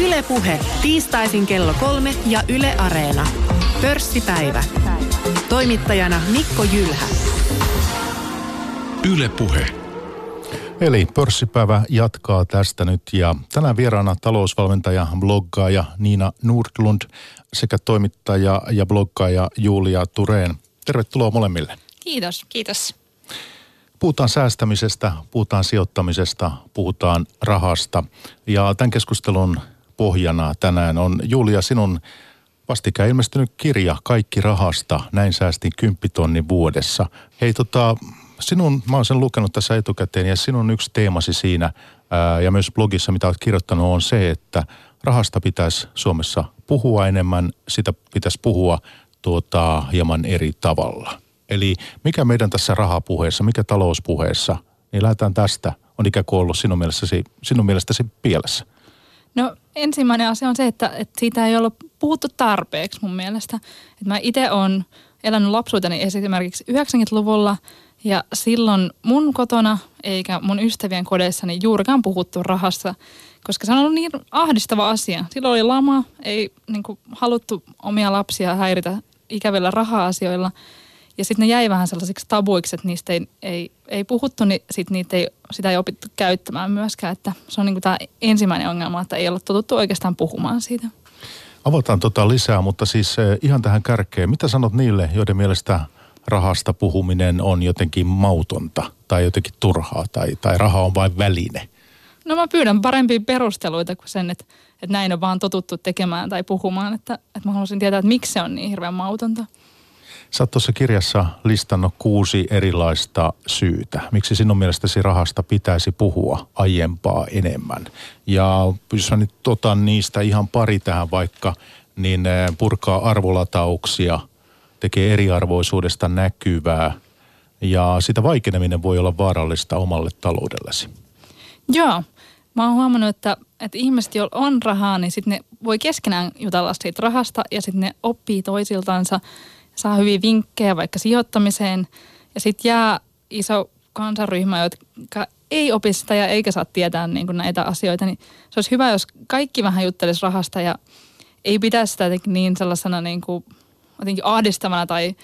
Ylepuhe tiistaisin kello kolme ja Yle Areena. Pörssipäivä. Toimittajana Mikko Jylhä. Ylepuhe. Eli pörssipäivä jatkaa tästä nyt ja tänään vieraana talousvalmentaja, bloggaaja Niina Nordlund sekä toimittaja ja bloggaaja Julia Tureen. Tervetuloa molemmille. Kiitos. Kiitos. Puhutaan säästämisestä, puhutaan sijoittamisesta, puhutaan rahasta. Ja tämän keskustelun pohjana tänään on Julia sinun vastikään ilmestynyt kirja Kaikki rahasta, näin säästin kymppitonnin vuodessa. Hei tota, sinun, mä oon sen lukenut tässä etukäteen ja sinun yksi teemasi siinä ää, ja myös blogissa, mitä olet kirjoittanut, on se, että rahasta pitäisi Suomessa puhua enemmän, sitä pitäisi puhua tuota, hieman eri tavalla. Eli mikä meidän tässä rahapuheessa, mikä talouspuheessa, niin lähdetään tästä, on ikään kuin ollut sinun mielestäsi, sinun mielestäsi pielessä. No ensimmäinen asia on se, että, että siitä ei ollut puhuttu tarpeeksi mun mielestä. Että mä itse olen elänyt lapsuuteni esimerkiksi 90-luvulla ja silloin mun kotona eikä mun ystävien kodeissani juurikaan puhuttu rahassa, koska se on ollut niin ahdistava asia. Silloin oli lama, ei niin kuin, haluttu omia lapsia häiritä ikävillä raha-asioilla – ja sitten ne jäi vähän sellaisiksi tabuiksi, että niistä ei, ei, ei puhuttu, niin sit niitä ei, sitä ei opittu käyttämään myöskään. Että se on niin tämä ensimmäinen ongelma, että ei ole totuttu oikeastaan puhumaan siitä. Avataan tota lisää, mutta siis eh, ihan tähän kärkeen. Mitä sanot niille, joiden mielestä rahasta puhuminen on jotenkin mautonta tai jotenkin turhaa tai, tai raha on vain väline? No mä pyydän parempia perusteluita kuin sen, että, että näin on vaan totuttu tekemään tai puhumaan. Että, että mä haluaisin tietää, että miksi se on niin hirveän mautonta. Sä oot tuossa kirjassa listannut kuusi erilaista syytä. Miksi sinun mielestäsi rahasta pitäisi puhua aiempaa enemmän? Ja jos mä nyt otan niistä ihan pari tähän vaikka, niin eh, purkaa arvolatauksia, tekee eriarvoisuudesta näkyvää ja sitä vaikeneminen voi olla vaarallista omalle taloudellesi. Joo. Mä oon huomannut, että, että ihmiset, joilla on rahaa, niin sitten ne voi keskenään jutella siitä rahasta ja sitten ne oppii toisiltansa – saa hyviä vinkkejä vaikka sijoittamiseen. Ja sitten jää iso kansaryhmä, jotka ei opi sitä ja eikä saa tietää niin kuin näitä asioita, niin se olisi hyvä, jos kaikki vähän juttelisi rahasta ja ei pitäisi sitä niin sellaisena niin kuin, jotenkin ahdistavana tai,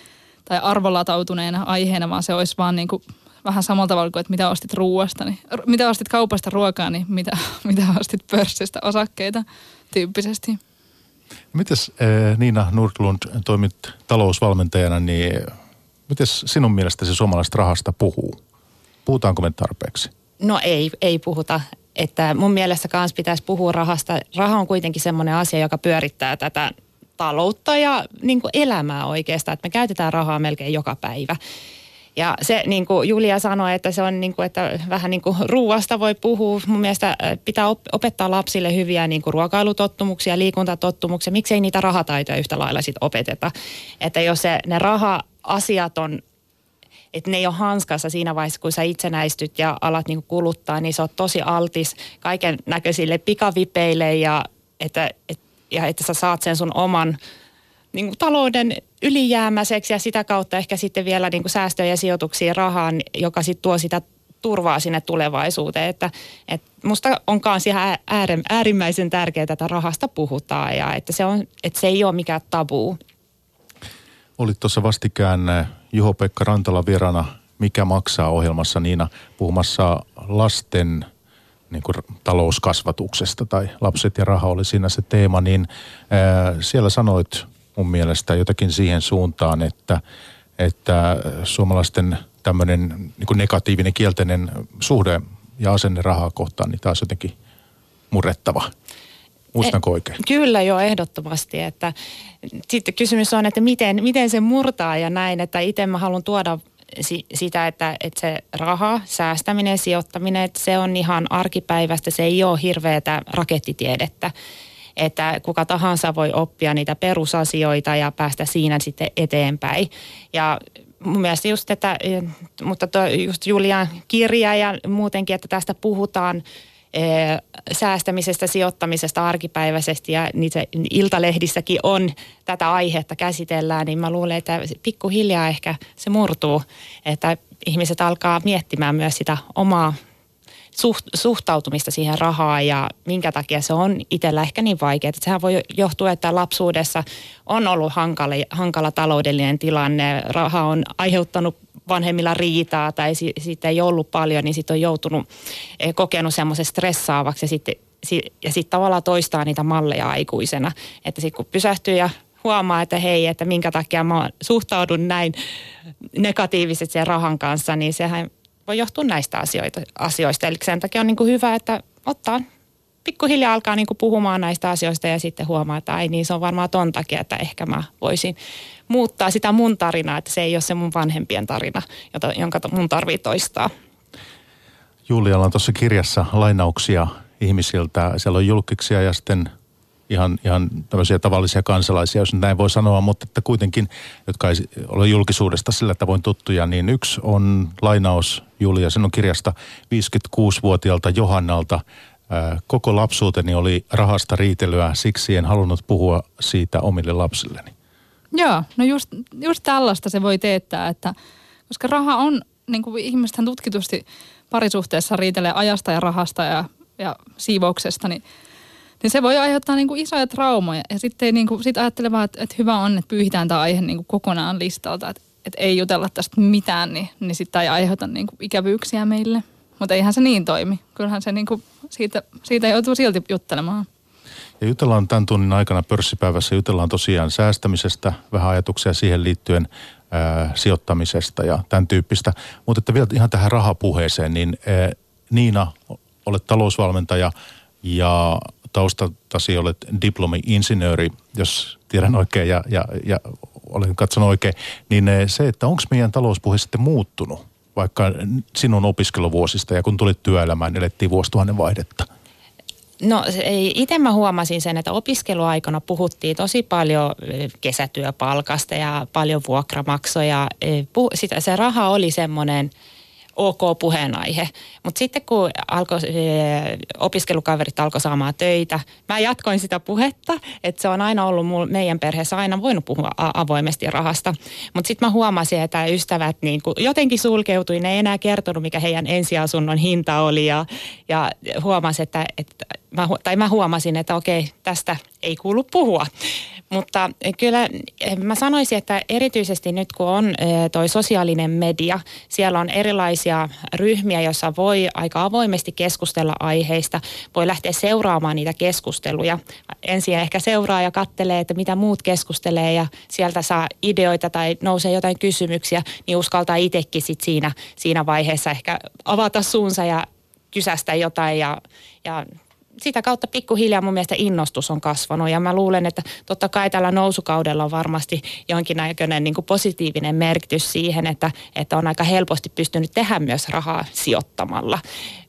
tai arvolatautuneena aiheena, vaan se olisi vaan niin kuin vähän samalla tavalla kuin, että mitä ostit ruuasta, niin, mitä ostit kaupasta ruokaa, niin mitä, mitä ostit pörssistä osakkeita tyyppisesti. Mites eh, Niina Nordlund toimit talousvalmentajana, niin miten sinun mielestäsi suomalaista rahasta puhuu? Puhutaanko me tarpeeksi? No ei, ei puhuta. Että mun mielestä kans pitäisi puhua rahasta. Raha on kuitenkin semmoinen asia, joka pyörittää tätä taloutta ja niin elämää oikeastaan. Että me käytetään rahaa melkein joka päivä. Ja se, niin kuin Julia sanoi, että se on niin kuin, että vähän niin kuin ruuasta voi puhua. Mun mielestä äh, pitää opettaa lapsille hyviä niin kuin ruokailutottumuksia, liikuntatottumuksia. Miksei niitä rahataitoja yhtä lailla sit opeteta. Että jos se, ne raha-asiat on että ne ei ole hanskassa siinä vaiheessa, kun sä itsenäistyt ja alat niin kuluttaa, niin se on tosi altis kaiken näköisille pikavipeille ja että, et, ja että sä saat sen sun oman niin kuin talouden ylijäämäiseksi ja sitä kautta ehkä sitten vielä niin kuin säästöjä ja sijoituksia rahaan, joka sitten tuo sitä turvaa sinne tulevaisuuteen. Että, että musta on myös ihan äärimmäisen tärkeää, että rahasta puhutaan ja että se, on, että se ei ole mikään tabu. Olit tuossa vastikään eh, Juho-Pekka Rantala vierana Mikä maksaa ohjelmassa Niina puhumassa lasten niin kuin talouskasvatuksesta tai lapset ja raha oli siinä se teema, niin ää, eh, siellä sanoit mun mielestä jotakin siihen suuntaan, että, että suomalaisten tämmöinen niin negatiivinen kielteinen suhde ja asenne rahaa kohtaan, niin taas jotenkin murettava. Muistanko oikein? Kyllä jo ehdottomasti. Että, sitten kysymys on, että miten, miten se murtaa ja näin, että itse mä haluan tuoda sitä, että, että se raha, säästäminen, sijoittaminen, että se on ihan arkipäivästä, se ei ole hirveätä rakettitiedettä että kuka tahansa voi oppia niitä perusasioita ja päästä siinä sitten eteenpäin. Ja mun mielestä just, että, mutta tuo just Julian kirja ja muutenkin, että tästä puhutaan e, säästämisestä, sijoittamisesta arkipäiväisesti ja niitä iltalehdissäkin on tätä aihetta käsitellään, niin mä luulen, että pikkuhiljaa ehkä se murtuu, että ihmiset alkaa miettimään myös sitä omaa suht, suhtautumista siihen rahaan ja minkä takia se on itsellä ehkä niin vaikeaa. Että sehän voi johtua, että lapsuudessa on ollut hankala, hankala taloudellinen tilanne, raha on aiheuttanut vanhemmilla riitaa tai si, siitä ei ollut paljon, niin sitten on joutunut eh, kokenut semmoisen stressaavaksi ja sitten ja sitten tavallaan toistaa niitä malleja aikuisena. Että sitten kun pysähtyy ja huomaa, että hei, että minkä takia mä suhtaudun näin negatiivisesti sen rahan kanssa, niin sehän voi johtua näistä asioita, asioista. Eli sen takia on niin kuin hyvä, että ottaa pikkuhiljaa alkaa niin kuin puhumaan näistä asioista ja sitten huomaa, että ai niin se on varmaan ton takia, että ehkä mä voisin muuttaa sitä mun tarinaa, että se ei ole se mun vanhempien tarina, jota, jonka mun tarvii toistaa. Julialla on tuossa kirjassa lainauksia ihmisiltä. Siellä on julkiksia ja sitten ihan, ihan tämmöisiä tavallisia kansalaisia, jos näin voi sanoa, mutta että kuitenkin, jotka ei ole julkisuudesta sillä tavoin tuttuja, niin yksi on lainaus Julia sinun kirjasta 56-vuotiaalta Johannalta. Koko lapsuuteni oli rahasta riitelyä, siksi en halunnut puhua siitä omille lapsilleni. Joo, no just, just tällaista se voi teettää, että koska raha on, niin kuin ihmisethän tutkitusti parisuhteessa riitelee ajasta ja rahasta ja, ja siivouksesta, niin niin se voi aiheuttaa niin kuin isoja traumoja. Ja sitten niin kuin, sit ajattelee vaan, että, että hyvä on, että pyyhitään tämä aihe niin kuin kokonaan listalta, että, että ei jutella tästä mitään, niin, niin sitten ei aiheuta niin kuin ikävyyksiä meille. Mutta eihän se niin toimi. Kyllähän se niin kuin, siitä, siitä joutuu silti juttelemaan. Ja jutellaan tämän tunnin aikana pörssipäivässä, jutellaan tosiaan säästämisestä, vähän ajatuksia siihen liittyen ää, sijoittamisesta ja tämän tyyppistä. Mutta että vielä ihan tähän rahapuheeseen, niin ää, Niina, olet talousvalmentaja ja taustaltasi olet diplomi-insinööri, jos tiedän oikein ja, ja, ja olen katsonut oikein, niin eh, se, että onko meidän talouspuhe sitten muuttunut vaikka sinun opiskeluvuosista ja kun tulit työelämään, elettiin vuosituhannen vaihdetta? No itse mä huomasin sen, että opiskeluaikana puhuttiin tosi paljon eh, kesätyöpalkasta ja paljon vuokramaksoja. Eh, se raha oli semmoinen – ok puheenaihe. Mutta sitten kun alkoi, eh, opiskelukaverit alkoi saamaan töitä, mä jatkoin sitä puhetta, että se on aina ollut mul, meidän perheessä aina voinut puhua avoimesti rahasta. Mutta sitten mä huomasin, että ystävät niin jotenkin sulkeutui, ne ei enää kertonut, mikä heidän ensiasunnon hinta oli ja, ja huomasin, että, että mä, tai mä huomasin, että okei, tästä ei kuulu puhua. Mutta kyllä eh, mä sanoisin, että erityisesti nyt kun on eh, toi sosiaalinen media, siellä on erilaisia ryhmiä, joissa voi aika avoimesti keskustella aiheista, voi lähteä seuraamaan niitä keskusteluja. Ensin ehkä seuraa ja kattelee, että mitä muut keskustelee ja sieltä saa ideoita tai nousee jotain kysymyksiä, niin uskaltaa itsekin sit siinä, siinä vaiheessa ehkä avata suunsa ja kysästä jotain ja, ja sitä kautta pikkuhiljaa mun mielestä innostus on kasvanut ja mä luulen, että totta kai tällä nousukaudella on varmasti jonkinnäköinen niin kuin positiivinen merkitys siihen, että, että on aika helposti pystynyt tehdä myös rahaa sijoittamalla.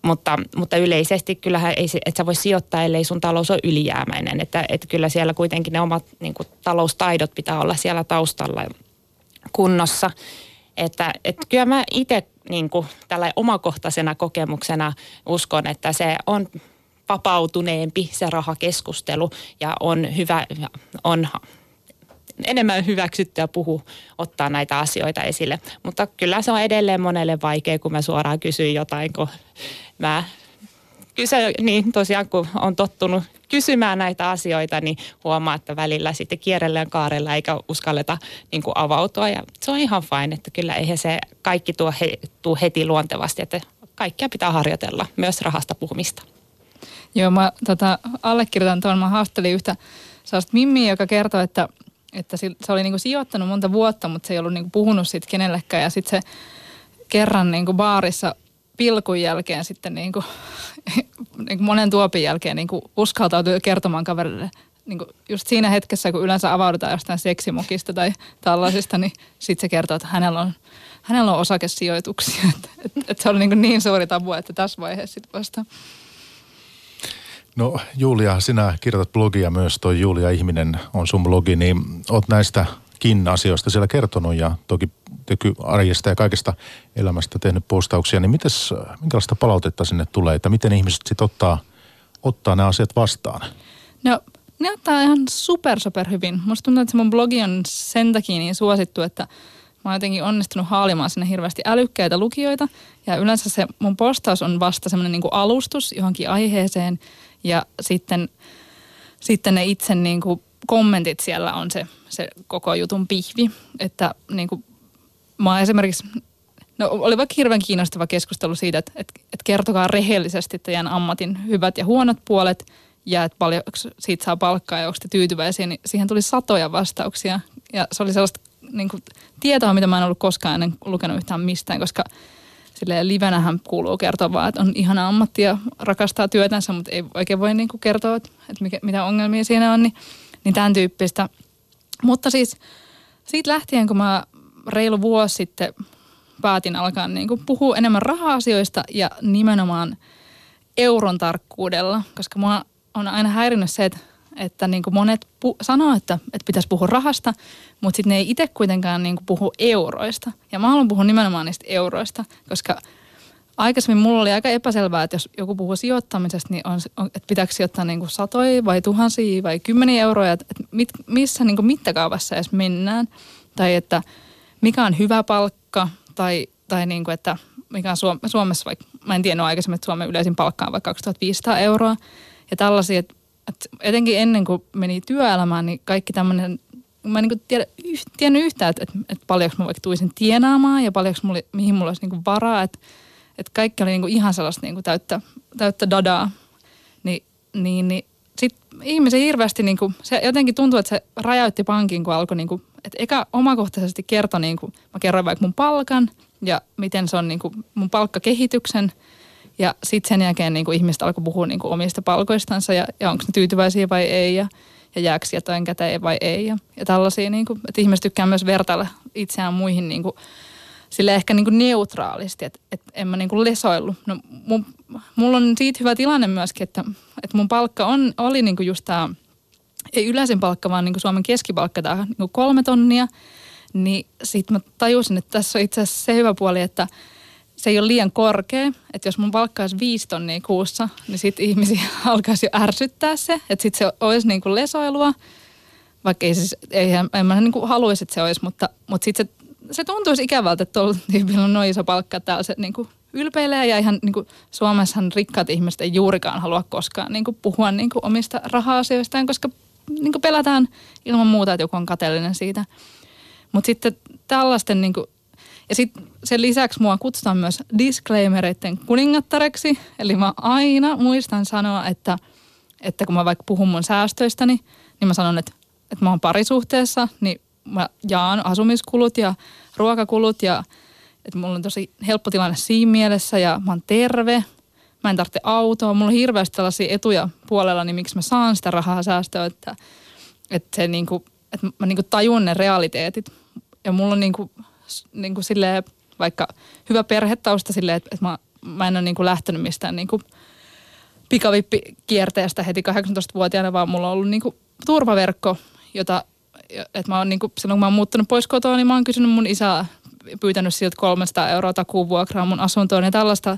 Mutta, mutta yleisesti kyllähän ei, että sä voi sijoittaa, ellei sun talous ole ylijäämäinen. Että, että kyllä siellä kuitenkin ne omat niin kuin taloustaidot pitää olla siellä taustalla kunnossa. Että, että kyllä mä itse niin tällä omakohtaisena kokemuksena uskon, että se on vapautuneempi se rahakeskustelu ja on hyvä, on enemmän hyväksyttyä puhu, ottaa näitä asioita esille. Mutta kyllä se on edelleen monelle vaikea, kun mä suoraan kysyn jotain, kun mä kysyn, niin tosiaan kun on tottunut kysymään näitä asioita, niin huomaa, että välillä sitten kierrellään kaarella eikä uskalleta niin kuin avautua. Ja se on ihan fine, että kyllä eihän se kaikki tuo, he, tuo heti luontevasti, että kaikkea pitää harjoitella, myös rahasta puhumista. Joo, mä tota, allekirjoitan tuon. Mä haastelin yhtä sellaista mimmiä, joka kertoi, että, että se oli niinku sijoittanut monta vuotta, mutta se ei ollut niinku puhunut siitä kenellekään. Ja sitten se kerran niinku baarissa pilkun jälkeen sitten niinku, niinku monen tuopin jälkeen niinku uskaltautui kertomaan kaverille niin kuin just siinä hetkessä, kun yleensä avaudutaan jostain seksimukista tai tällaisista, niin sitten se kertoo, että hänellä on, hänellä on osakesijoituksia. Että et, et se oli niin, niin suuri tabu, että tässä vaiheessa sitten vasta No Julia, sinä kirjoitat blogia myös, toi Julia Ihminen on sun blogi, niin oot näistäkin asioista siellä kertonut ja toki arjesta ja kaikesta elämästä tehnyt postauksia, niin mites, minkälaista palautetta sinne tulee, että miten ihmiset sitten ottaa, ottaa nämä asiat vastaan? No ne ottaa ihan super super hyvin. Musta tuntuu, että se mun blogi on sen takia niin suosittu, että mä oon jotenkin onnistunut haalimaan sinne hirveästi älykkäitä lukijoita. Ja yleensä se mun postaus on vasta semmoinen niin alustus johonkin aiheeseen. Ja sitten, sitten ne itse niin kuin kommentit siellä on se, se koko jutun pihvi. Että niin kuin, mä esimerkiksi No oli vaikka hirveän kiinnostava keskustelu siitä, että, että, että kertokaa rehellisesti teidän ammatin hyvät ja huonot puolet ja että paljon siitä saa palkkaa ja onko te tyytyväisiä, niin siihen tuli satoja vastauksia. Ja se oli sellaista niin kuin, tietoa, mitä mä en ollut koskaan ennen lukenut yhtään mistään, koska silleen livenähän kuuluu kertoa vaan, että on ihana ammatti ja rakastaa työtänsä, mutta ei oikein voi niin kuin kertoa, että, mikä, mitä ongelmia siinä on, niin, niin tämän tyyppistä. Mutta siis siitä lähtien, kun mä reilu vuosi sitten päätin alkaa niin kuin puhua enemmän raha-asioista ja nimenomaan euron tarkkuudella, koska mua on aina häirinnyt se, että, että niin kuin monet pu- sanoo, että, että pitäisi puhua rahasta, mutta sitten ne ei itse kuitenkaan niin kuin puhu euroista. Ja mä haluan puhua nimenomaan niistä euroista, koska aikaisemmin mulla oli aika epäselvää, että jos joku puhuu sijoittamisesta, niin on, että pitääkö sijoittaa niin kuin satoja vai tuhansia vai kymmeniä euroja, että mit, missä niin kuin mittakaavassa edes mennään. Tai että mikä on hyvä palkka tai, tai niin kuin, että mikä on Suomessa, vaikka mä en tiennyt aikaisemmin, että Suomen yleisin palkka on vaikka 2500 euroa. Ja tällaisia, että, että etenkin ennen kuin meni työelämään, niin kaikki tämmöinen, mä en niin tiedä, yh, tiennyt yhtään, että, että, että paljonko mä vaikka tuisin tienaamaan ja paljonko mulla, mihin mulla olisi niin varaa. Että, että kaikki oli niin ihan sellaista niin täyttä, täyttä dadaa. Ni, niin, niin sitten ihmisen hirveästi, niin kuin, se jotenkin tuntuu, että se räjäytti pankin, kun alkoi, niin kuin, että eka omakohtaisesti kertoi, niin kuin, mä kerroin vaikka mun palkan ja miten se on niin kuin, mun palkkakehityksen. Ja sitten sen jälkeen niin kuin, ihmiset alkoi puhua niin kuin, omista palkoistansa ja, ja onko ne tyytyväisiä vai ei ja, ja jääkö jotain käteen vai ei. Ja, ja tällaisia, niin kuin, että ihmiset tykkää myös vertailla itseään muihin niin kuin, sille ehkä niin kuin neutraalisti, että, että en mä niin kuin lesoillut. No, mun, mulla on siitä hyvä tilanne myöskin, että, että mun palkka on, oli niin kuin just tämä, ei yleisin palkka, vaan niin kuin Suomen keskipalkka, tämä niin kuin kolme tonnia. Niin sitten mä tajusin, että tässä on itse asiassa se hyvä puoli, että se ei ole liian korkea. Että jos mun palkka olisi viisi tonnia kuussa, niin sitten ihmisiä alkaisi jo ärsyttää se. Että sitten se olisi niin kuin lesoilua. Vaikka ei siis, ei, en mä niin kuin haluaisi, että se olisi, mutta, mutta sitten se se tuntuisi ikävältä, että tuolla tyypillä on noin iso palkka, että se niin kuin ylpeilee ja ihan niin kuin Suomessahan rikkaat ihmiset ei juurikaan halua koskaan niin kuin puhua niin kuin omista raha-asioistaan, koska niin kuin pelätään ilman muuta, että joku on kateellinen siitä. Mutta sitten tällaisten niin kuin, ja sitten sen lisäksi mua kutsutaan myös disclaimereiden kuningattareksi. Eli mä aina muistan sanoa, että, että kun mä vaikka puhun mun säästöistäni, niin mä sanon, että, että mä oon parisuhteessa, niin mä jaan asumiskulut ja ruokakulut ja että mulla on tosi helppo tilanne siinä mielessä ja mä oon terve. Mä en tarvitse autoa. Mulla on hirveästi tällaisia etuja puolella, niin miksi mä saan sitä rahaa säästöä, että, että, se niinku, että mä niinku tajun ne realiteetit. Ja mulla on niinku, niinku silleen, vaikka hyvä perhetausta silleen, että, että mä, mä en ole niinku lähtenyt mistään niinku pikavippikierteestä heti 18-vuotiaana, vaan mulla on ollut niinku turvaverkko, jota että mä oon niin kuin, silloin kun mä oon muuttanut pois kotoa, niin mä oon kysynyt mun isää, pyytänyt siltä 300 euroa takuvuokraa mun asuntoon ja tällaista,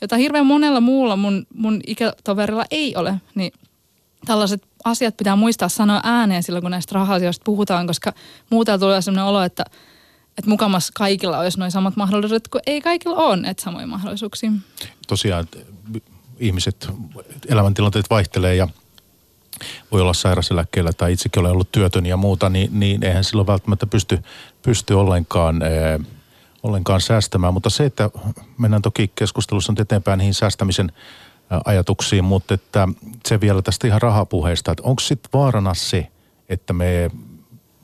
jota hirveän monella muulla mun, mun ikätoverilla ei ole, niin tällaiset asiat pitää muistaa sanoa ääneen silloin, kun näistä raha-asioista puhutaan, koska muuten tulee sellainen olo, että, että mukamas kaikilla olisi noin samat mahdollisuudet, kun ei kaikilla ole näitä samoja mahdollisuuksia. Tosiaan ihmiset, elämäntilanteet vaihtelee ja voi olla sairaseläkkeellä tai itsekin olen ollut työtön ja muuta, niin, niin eihän silloin välttämättä pysty, pysty ollenkaan, ee, ollenkaan säästämään. Mutta se, että mennään toki keskustelussa nyt eteenpäin niihin säästämisen ajatuksiin, mutta että se vielä tästä ihan rahapuheesta, että onko sitten vaarana se, että, me,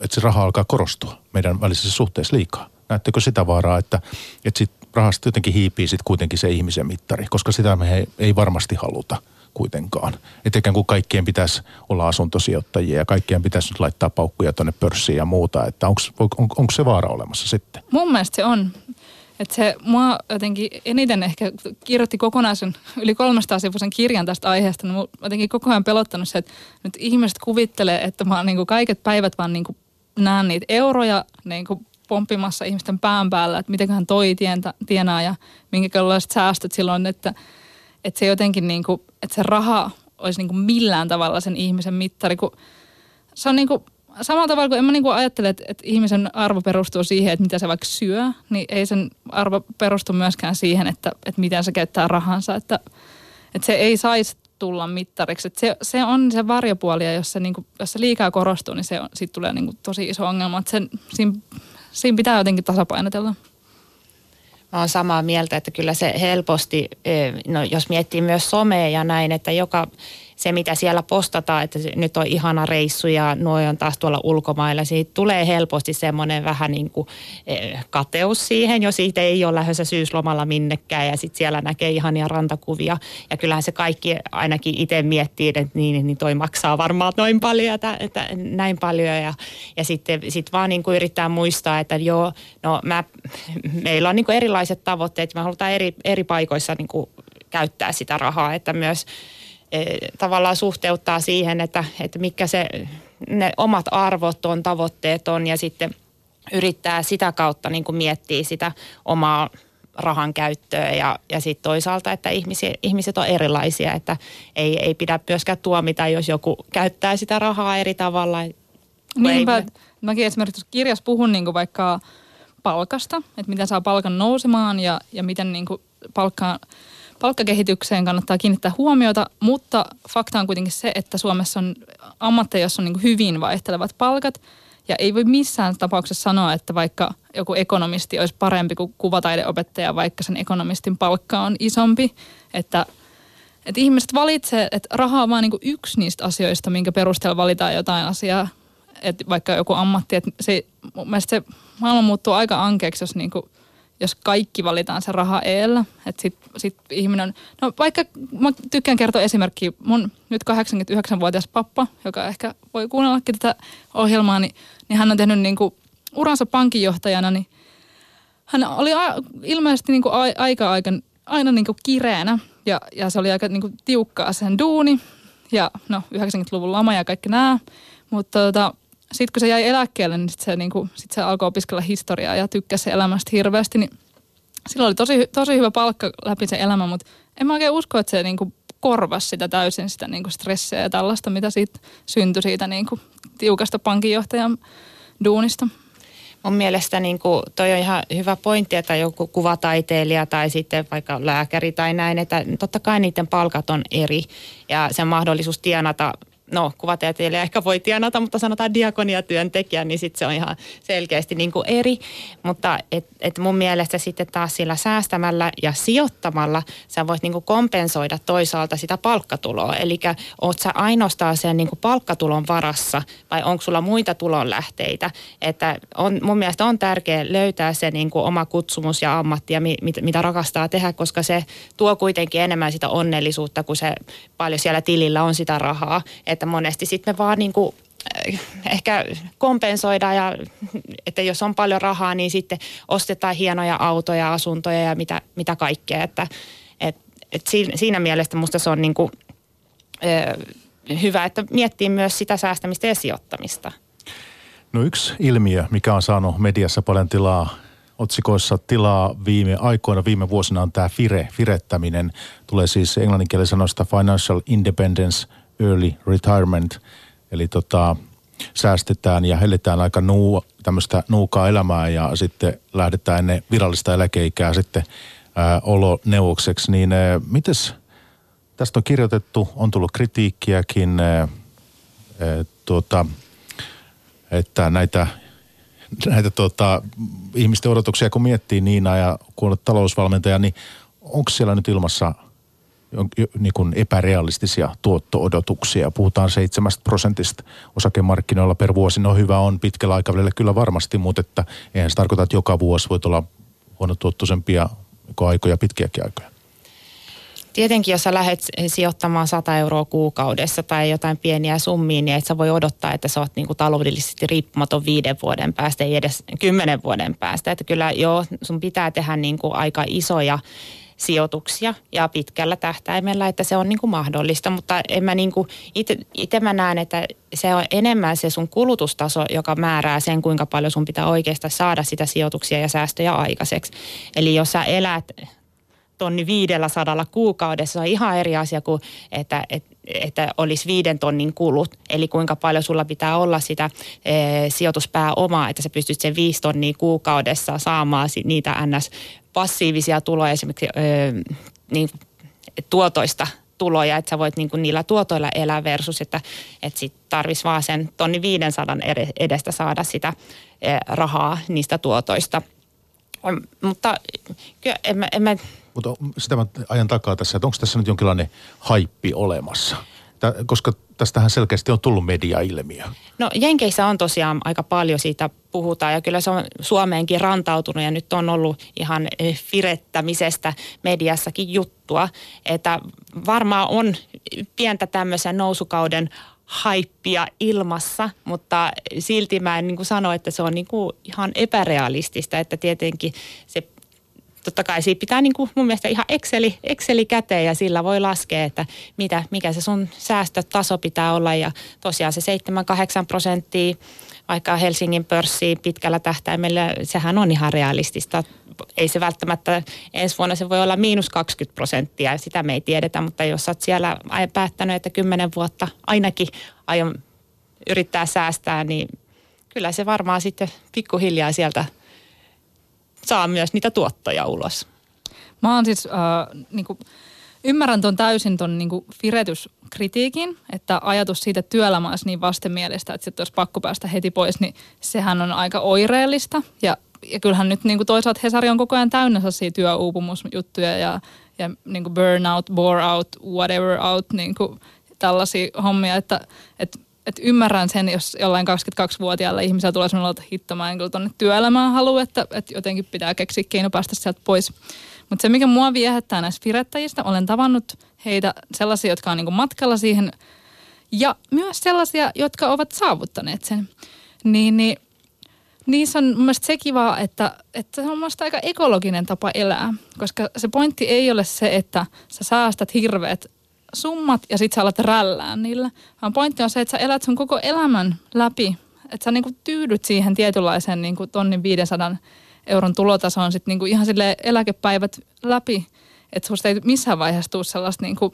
että se raha alkaa korostua meidän välisessä suhteessa liikaa? Näettekö sitä vaaraa, että, että sit rahasta jotenkin hiipii sitten kuitenkin se ihmisen mittari, koska sitä me ei, ei varmasti haluta – kuitenkaan. Että ikään kuin kaikkien pitäisi olla asuntosijoittajia ja kaikkien pitäisi nyt laittaa paukkuja tuonne pörssiin ja muuta. Että onko on, onko se vaara olemassa sitten? Mun mielestä se on. Että se mua jotenkin eniten ehkä kirjoitti kokonaisen yli 300 sivuisen kirjan tästä aiheesta. Niin jotenkin koko ajan pelottanut se, että nyt ihmiset kuvittelee, että mä niin kuin kaiket päivät vaan niin kuin näen niitä euroja niin kuin pomppimassa ihmisten pään päällä, että mitenköhän toi tientä, tienaa ja minkälaiset säästöt silloin, että – että se jotenkin niin kuin, että se raha olisi niin kuin millään tavalla sen ihmisen mittari, kun se on niin kuin, samalla tavalla kuin en mä niin kuin ajattele, että, että ihmisen arvo perustuu siihen, että mitä se vaikka syö, niin ei sen arvo perustu myöskään siihen, että, että miten se käyttää rahansa. Että, että se ei saisi tulla mittariksi. Se, se on se varjopuoli ja jos se, niin kuin, jos se liikaa korostuu, niin se on, siitä tulee niin kuin tosi iso ongelma. Sen, siinä, siinä pitää jotenkin tasapainotella. Mä oon samaa mieltä, että kyllä se helposti, eh, no jos miettii myös somea ja näin, että joka se, mitä siellä postataan, että nyt on ihana reissu ja nuo on taas tuolla ulkomailla, siitä tulee helposti semmoinen vähän niin kuin eh, kateus siihen, jos siitä ei ole lähdössä syyslomalla minnekään ja sitten siellä näkee ihania rantakuvia. Ja kyllähän se kaikki ainakin itse miettii, että niin, niin toi maksaa varmaan noin paljon, että, että näin paljon. Ja, ja sitten sit vaan niin kuin yrittää muistaa, että joo, no mä, meillä on niin kuin erilaiset tavoitteet, me halutaan eri, eri paikoissa niin kuin käyttää sitä rahaa, että myös tavallaan suhteuttaa siihen, että, että mikä se, ne omat arvot on, tavoitteet on ja sitten yrittää sitä kautta niin kuin miettiä sitä omaa rahan käyttöä ja, ja sitten toisaalta, että ihmisiä, ihmiset on erilaisia, että ei, ei pidä myöskään tuomita, jos joku käyttää sitä rahaa eri tavalla. Niinpä, ei... mäkin esimerkiksi kirjassa puhun niin vaikka palkasta, että miten saa palkan nousemaan ja, ja miten niin kuin palkkaan palkkakehitykseen kannattaa kiinnittää huomiota, mutta fakta on kuitenkin se, että Suomessa on ammatteja, joissa on niin hyvin vaihtelevat palkat. Ja ei voi missään tapauksessa sanoa, että vaikka joku ekonomisti olisi parempi kuin kuvataideopettaja, vaikka sen ekonomistin palkka on isompi. Että, että ihmiset valitsee, että raha on vain niin yksi niistä asioista, minkä perusteella valitaan jotain asiaa. Että vaikka joku ammatti, että se, se maailma muuttuu aika ankeaksi, jos niin kuin jos kaikki valitaan se raha eellä. Että sit, sit ihminen, no vaikka mä tykkään kertoa esimerkkiä, mun nyt 89-vuotias pappa, joka ehkä voi kuunnellakin tätä ohjelmaa, niin, niin hän on tehnyt niinku uransa pankinjohtajana, niin hän oli a, ilmeisesti niinku a, aika, aika aina niinku kireänä ja, ja se oli aika niinku tiukkaa sen duuni ja no 90-luvun lama ja kaikki nämä, mutta tota, sitten kun se jäi eläkkeelle, niin sitten se, niin kuin, sit se alkoi opiskella historiaa ja tykkäsi elämästä hirveästi. Niin sillä oli tosi, tosi hyvä palkka läpi se elämä, mutta en mä oikein usko, että se niin kuin korvasi sitä täysin sitä niin kuin stressiä ja tällaista, mitä siitä syntyi siitä niin kuin tiukasta pankinjohtajan duunista. Mun mielestä niin kuin, toi on ihan hyvä pointti, että joku kuvataiteilija tai sitten vaikka lääkäri tai näin, että totta kai niiden palkat on eri ja se mahdollisuus tienata no kuvataiteilija ehkä voi tienata, mutta sanotaan diakoniatyöntekijä, niin sitten se on ihan selkeästi niin kuin eri. Mutta et, et mun mielestä sitten taas sillä säästämällä ja sijoittamalla sä voit niin kuin kompensoida toisaalta sitä palkkatuloa. Eli oot sä ainoastaan sen niin kuin palkkatulon varassa vai onko sulla muita tulonlähteitä. Että on, mun mielestä on tärkeää löytää se niin kuin oma kutsumus ja ammatti ja mi, mit, mitä rakastaa tehdä, koska se tuo kuitenkin enemmän sitä onnellisuutta, kun se paljon siellä tilillä on sitä rahaa. Et että monesti sitten me vaan niin kuin eh, ehkä kompensoidaan ja että jos on paljon rahaa, niin sitten ostetaan hienoja autoja, asuntoja ja mitä, mitä kaikkea. Että, et, et siinä, mielessä musta se on niin kuin, ö, hyvä, että miettii myös sitä säästämistä ja sijoittamista. No yksi ilmiö, mikä on saanut mediassa paljon tilaa, otsikoissa tilaa viime aikoina, viime vuosina on tämä FIRE, firettäminen. Tulee siis englanninkielisen sanoista Financial Independence – early retirement, eli tota, säästetään ja helletään aika nuu, tämmöistä nuukaa elämää ja sitten lähdetään ennen virallista eläkeikää sitten ää, oloneuvokseksi, niin ää, mites tästä on kirjoitettu, on tullut kritiikkiäkin, ää, ää, tuota, että näitä, näitä tuota, ihmisten odotuksia kun miettii Niina ja kun olet talousvalmentaja, niin onko siellä nyt ilmassa – niin kuin epärealistisia tuotto-odotuksia. Puhutaan seitsemästä prosentista osakemarkkinoilla per vuosi. No hyvä on pitkällä aikavälillä kyllä varmasti, mutta että eihän se tarkoita, että joka vuosi voi olla huonotuottoisempia aikoja, pitkiäkin aikoja. Tietenkin, jos sä lähdet sijoittamaan 100 euroa kuukaudessa tai jotain pieniä summia, niin et sä voi odottaa, että sä oot niinku taloudellisesti riippumaton viiden vuoden päästä, ei edes kymmenen vuoden päästä. Että kyllä joo, sun pitää tehdä niinku aika isoja sijoituksia ja pitkällä tähtäimellä, että se on niin kuin mahdollista, mutta en mä niin kuin itse mä näen, että se on enemmän se sun kulutustaso, joka määrää sen, kuinka paljon sun pitää oikeastaan saada sitä sijoituksia ja säästöjä aikaiseksi. Eli jos sä elät tonni viidellä sadalla kuukaudessa on ihan eri asia kuin, että, että, että olisi viiden tonnin kulut. Eli kuinka paljon sulla pitää olla sitä e, sijoituspääomaa, että sä pystyt sen viisi tonnia kuukaudessa saamaan niitä ns. Passiivisia tuloja esimerkiksi e, niin, tuotoista tuloja, että sä voit niin kuin niillä tuotoilla elää versus, että, että sit tarvitsisi vaan sen tonni 500 edestä saada sitä rahaa niistä tuotoista. Mutta kyllä en mä, en mä mutta sitä mä ajan takaa tässä, että onko tässä nyt jonkinlainen haippi olemassa? Tää, koska tästähän selkeästi on tullut media-ilmiö. No Jenkeissä on tosiaan aika paljon siitä puhutaan ja kyllä se on Suomeenkin rantautunut ja nyt on ollut ihan eh, firettämisestä mediassakin juttua. Että varmaan on pientä tämmöisen nousukauden haippia ilmassa, mutta silti mä en niin kuin sano, että se on niin kuin ihan epärealistista, että tietenkin se totta kai siitä pitää niin kuin mun mielestä ihan Exceli, Exceli käteen ja sillä voi laskea, että mitä, mikä se sun säästötaso pitää olla ja tosiaan se 7-8 prosenttia vaikka Helsingin pörssiin pitkällä tähtäimellä, sehän on ihan realistista. Ei se välttämättä, ensi vuonna se voi olla miinus 20 prosenttia, sitä me ei tiedetä, mutta jos olet siellä päättänyt, että 10 vuotta ainakin aion yrittää säästää, niin kyllä se varmaan sitten pikkuhiljaa sieltä saa myös niitä tuottoja ulos. Mä oon siis, äh, niinku, ymmärrän ton täysin ton niinku firetyskritiikin, että ajatus siitä, että työelämä olisi niin vastenmielistä, että sitten olisi pakko päästä heti pois, niin sehän on aika oireellista. Ja, ja kyllähän nyt niinku toisaalta Hesari on koko ajan täynnä sellaisia työuupumusjuttuja ja, ja niinku burnout, bore out, whatever out, niinku tällaisia hommia, että, että että ymmärrän sen, jos jollain 22-vuotiaalla ihmisellä tulee sellainen, että hitto, mä en kyllä työelämään halua, että, että jotenkin pitää keksiä keino päästä sieltä pois. Mutta se, mikä mua viehättää näistä firettäjistä, olen tavannut heitä sellaisia, jotka on niinku matkalla siihen, ja myös sellaisia, jotka ovat saavuttaneet sen. Niin, niin niissä on mun se kiva, että, että se on mun aika ekologinen tapa elää, koska se pointti ei ole se, että sä säästät hirveät summat ja sit sä alat rällään niillä. Vaan pointti on se, että sä elät sun koko elämän läpi. Että sä niinku tyydyt siihen tietynlaiseen niinku tonnin 500 euron tulotasoon sit niinku ihan sille eläkepäivät läpi. Että susta ei missään vaiheessa tule sellaista niinku,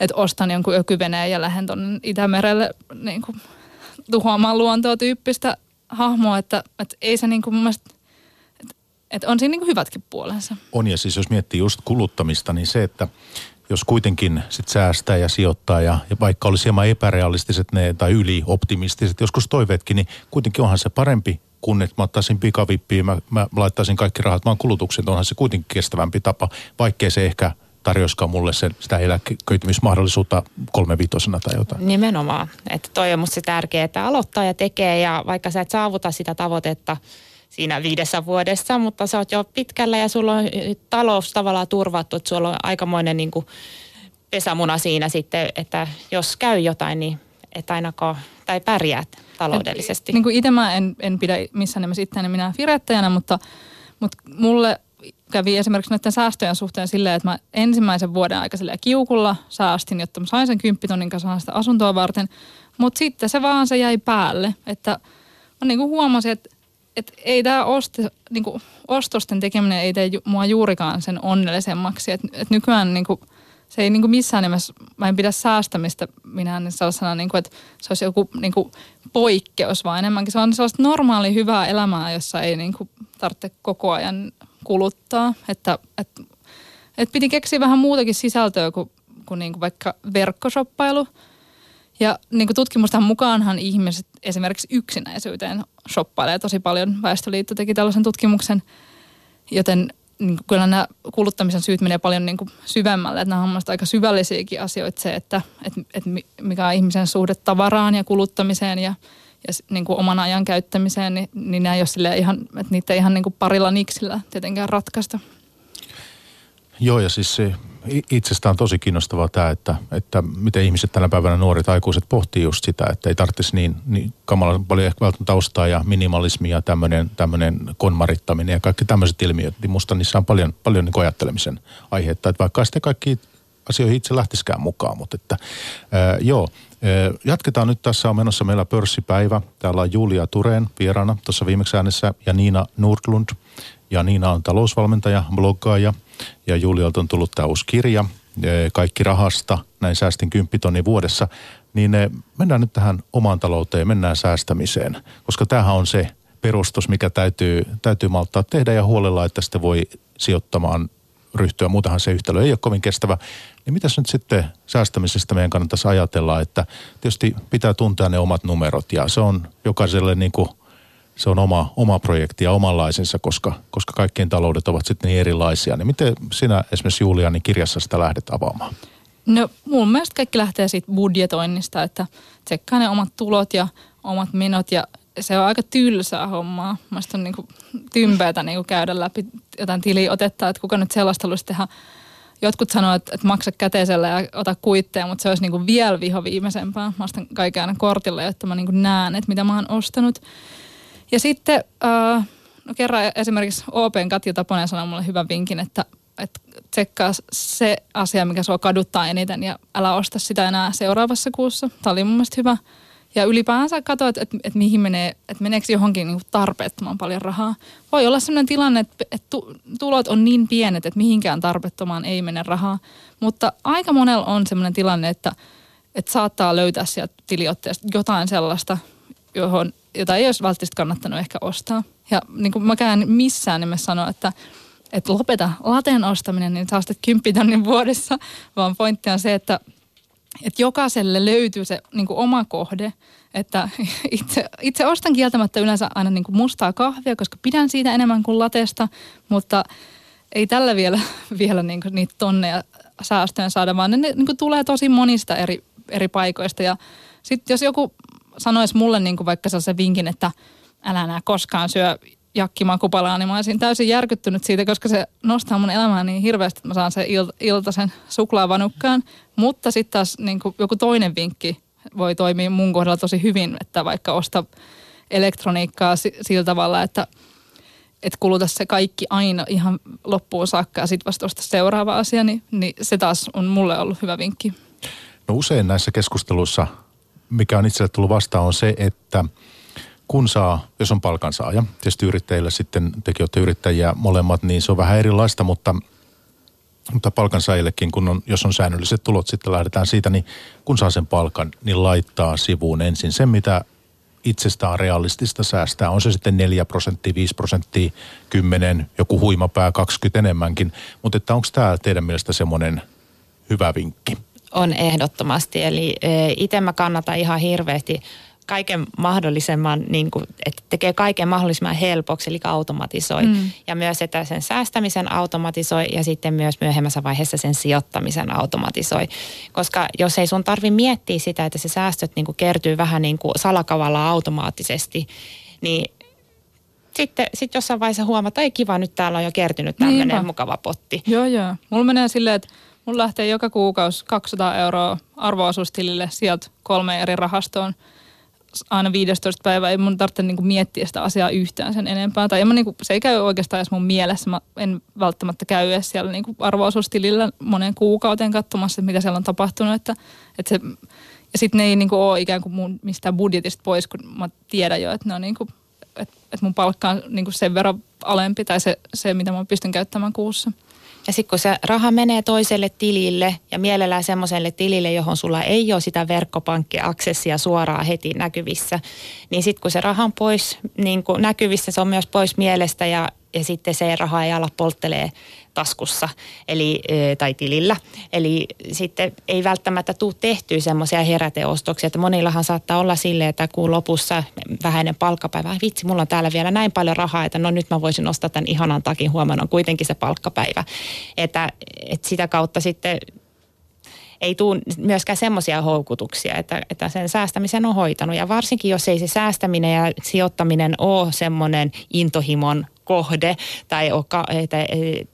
että ostan jonkun ökyveneen ja lähden tonne Itämerelle niinku, tuhoamaan luontoa tyyppistä hahmoa. Että, että ei se niinku mun mielestä että on siinä niin hyvätkin puolensa. On ja siis jos miettii just kuluttamista, niin se, että jos kuitenkin sit säästää ja sijoittaa ja, ja vaikka olisi hieman epärealistiset ne tai ylioptimistiset joskus toiveetkin, niin kuitenkin onhan se parempi kun että mä ottaisin pikavippiä, mä, mä laittaisin kaikki rahat vaan kulutuksen, onhan se kuitenkin kestävämpi tapa, vaikkei se ehkä tarjoskaan mulle sen, sitä eläköitymismahdollisuutta kolme viitosena tai jotain. Nimenomaan, että toi on musta se tärkeää, että aloittaa ja tekee ja vaikka sä et saavuta sitä tavoitetta, siinä viidessä vuodessa, mutta sä oot jo pitkällä ja sulla on talous tavallaan turvattu, että sulla on aikamoinen niin kuin pesämuna siinä sitten, että jos käy jotain, niin et ainakaan, tai pärjäät taloudellisesti. Niin itse mä en, en pidä missään nimessä itseäni minä firettäjänä, mutta, mutta mulle kävi esimerkiksi näiden säästöjen suhteen silleen, että mä ensimmäisen vuoden aika kiukulla säästin, jotta mä sain sen kymppitonnin kanssa sitä asuntoa varten. Mutta sitten se vaan se jäi päälle, että mä niin kuin huomasin, että et ei tämä niin ostosten tekeminen ei tee mua juurikaan sen onnellisemmaksi. Et, et nykyään niin kuin, se ei niin kuin missään nimessä, mä en pidä säästämistä minä sellaisena, niin kuin, että se olisi joku niin kuin poikkeus, vaan enemmänkin se on sellaista normaalia hyvää elämää, jossa ei niin kuin tarvitse koko ajan kuluttaa. Että, et, et piti keksiä vähän muutakin sisältöä kuin, kuin, niin kuin vaikka verkkoshoppailu – ja niin kuin tutkimusten mukaanhan ihmiset esimerkiksi yksinäisyyteen shoppailee tosi paljon. Väestöliitto teki tällaisen tutkimuksen, joten niin kuin kyllä nämä kuluttamisen syyt menee paljon niin kuin syvemmälle. Että nämä on aika syvällisiäkin asioita se, että, että, että mikä on ihmisen suhde tavaraan ja kuluttamiseen ja, ja niin kuin oman ajan käyttämiseen, niin, niin nämä ei ole ihan, että niitä ei ihan niin kuin parilla niksillä tietenkään ratkaista. Joo, ja siis se itsestään tosi kiinnostavaa tämä, että, että miten ihmiset tänä päivänä nuoret aikuiset pohtii just sitä, että ei tarvitsisi niin, niin kamalan paljon ehkä välttämättä taustaa ja minimalismia ja tämmöinen, konmarittaminen ja kaikki tämmöiset ilmiöt. Niin musta niissä on paljon, paljon niin ajattelemisen aiheetta, että vaikka sitten kaikki asioihin itse lähtisikään mukaan. Mutta että, ää, joo, Jatketaan nyt. Tässä on menossa meillä pörssipäivä. Täällä on Julia Tureen vieraana tuossa viimeksi äänessä ja Niina Nordlund. Ja Niina on talousvalmentaja, bloggaaja ja Julialta on tullut tämä uusi kirja, Kaikki rahasta, näin säästin 10 tonni vuodessa. Niin mennään nyt tähän omaan talouteen, mennään säästämiseen, koska tämähän on se perustus, mikä täytyy, täytyy malttaa tehdä ja huolella, että sitten voi sijoittamaan ryhtyä. Muutenhan se yhtälö ei ole kovin kestävä. Niin mitäs nyt sitten säästämisestä meidän kannattaisi ajatella, että tietysti pitää tuntea ne omat numerot ja se on jokaiselle niin kuin, se on oma, oma projekti ja omanlaisensa, koska, koska kaikkien taloudet ovat sitten niin erilaisia. Niin miten sinä esimerkiksi Julianin kirjassa sitä lähdet avaamaan? No mun mielestä kaikki lähtee siitä budjetoinnista, että tsekkaa ne omat tulot ja omat menot ja se on aika tylsää hommaa. Mielestäni on niinku tympeätä niinku käydä läpi jotain tiliotetta, että kuka nyt sellaista haluaisi tehdä. Jotkut sanoo, että, että maksa käteisellä ja ota kuitteja, mutta se olisi niinku vielä viho viimeisempää. Mä ostan kaiken aina kortilla, jotta mä niinku näen, että mitä mä oon ostanut. Ja sitten äh, no kerran esimerkiksi OPn Katja Taponen sanoi mulle hyvän vinkin, että, että tsekkaa se asia, mikä sua kaduttaa eniten ja älä osta sitä enää seuraavassa kuussa. Tämä oli mun mielestä hyvä ja ylipäänsä katsoa, että, että, että mihin menee, että meneekö johonkin niin tarpeettoman paljon rahaa. Voi olla sellainen tilanne, että, että tulot on niin pienet, että mihinkään tarpeettomaan ei mene rahaa. Mutta aika monella on sellainen tilanne, että, että saattaa löytää sieltä tiliotteesta jotain sellaista, johon, jota ei olisi välttämättä kannattanut ehkä ostaa. Ja niin kuin mäkään missään nimessä sano, että, että lopeta laten ostaminen, niin saa sitten 10 tonnin vuodessa, vaan pointti on se, että että jokaiselle löytyy se niin kuin oma kohde. Että itse, itse ostan kieltämättä yleensä aina niin kuin mustaa kahvia, koska pidän siitä enemmän kuin latesta, mutta ei tällä vielä, vielä niin kuin niitä tonneja säästöön saada, vaan ne niin kuin tulee tosi monista eri, eri paikoista. Ja sitten jos joku sanoisi mulle niin kuin vaikka sellaisen vinkin, että älä enää koskaan syö jakkimakupalaa, niin mä olisin täysin järkyttynyt siitä, koska se nostaa mun elämää niin hirveästi, että mä saan sen il- iltaisen suklaavanukkaan. Mutta sitten taas niin kuin joku toinen vinkki voi toimia mun kohdalla tosi hyvin, että vaikka osta elektroniikkaa sillä tavalla, että et kuluta se kaikki aina ihan loppuun saakka ja sitten vasta osta seuraava asia, niin, niin se taas on mulle ollut hyvä vinkki. No usein näissä keskusteluissa, mikä on itselle tullut vastaan, on se, että – kun saa, jos on palkansaaja, tietysti yrittäjillä sitten, tekin olette yrittäjiä molemmat, niin se on vähän erilaista, mutta, mutta palkansaajillekin, kun on, jos on säännölliset tulot, sitten lähdetään siitä, niin kun saa sen palkan, niin laittaa sivuun ensin sen, mitä itsestään realistista säästää. On se sitten 4 prosenttia, 5 prosenttia, 10, joku huimapää, 20 enemmänkin. Mutta että onko tämä teidän mielestä semmoinen hyvä vinkki? On ehdottomasti. Eli e, itse mä kannatan ihan hirveästi kaiken mahdollisemman, niin kuin, että tekee kaiken mahdollisimman helpoksi, eli automatisoi. Mm. Ja myös, että sen säästämisen automatisoi ja sitten myös myöhemmässä vaiheessa sen sijoittamisen automatisoi. Koska jos ei sun tarvi miettiä sitä, että se säästöt niin kuin kertyy vähän niin kuin salakavalla automaattisesti, niin sitten sit jossain vaiheessa huomata, että ei kiva, nyt täällä on jo kertynyt tämmöinen mukava potti. Joo, joo. Mulla menee silleen, että mulla lähtee joka kuukausi 200 euroa arvoasuustilille sieltä kolme eri rahastoon – aina 15 päivää, ei mun tarvitse niinku miettiä sitä asiaa yhtään sen enempää. Tai en mä niinku, se ei käy oikeastaan edes mun mielessä. Mä en välttämättä käy edes siellä niinku arvoisuustilillä monen kuukauteen katsomassa, mitä siellä on tapahtunut. Että, että se, ja sitten ne ei niinku ole ikään kuin mun mistään budjetista pois, kun mä tiedän jo, että ne on niinku, että, että mun palkka on niinku sen verran alempi tai se, se, mitä mä pystyn käyttämään kuussa. Ja sitten kun se raha menee toiselle tilille ja mielellään semmoiselle tilille, johon sulla ei ole sitä verkkopankkiaksessia suoraan heti näkyvissä, niin sitten kun se raha on pois niin näkyvissä, se on myös pois mielestä ja, ja sitten se raha ei ala polttelee taskussa eli, tai tilillä. Eli sitten ei välttämättä tule tehtyä semmoisia heräteostoksia, että monillahan saattaa olla silleen, että kuun lopussa vähäinen palkkapäivä, vitsi, mulla on täällä vielä näin paljon rahaa, että no nyt mä voisin ostaa tämän ihanan takin, huomenna on kuitenkin se palkkapäivä. Että, että sitä kautta sitten ei tule myöskään semmoisia houkutuksia, että, että sen säästämisen on hoitanut. Ja varsinkin, jos ei se säästäminen ja sijoittaminen ole semmoinen intohimon kohde tai että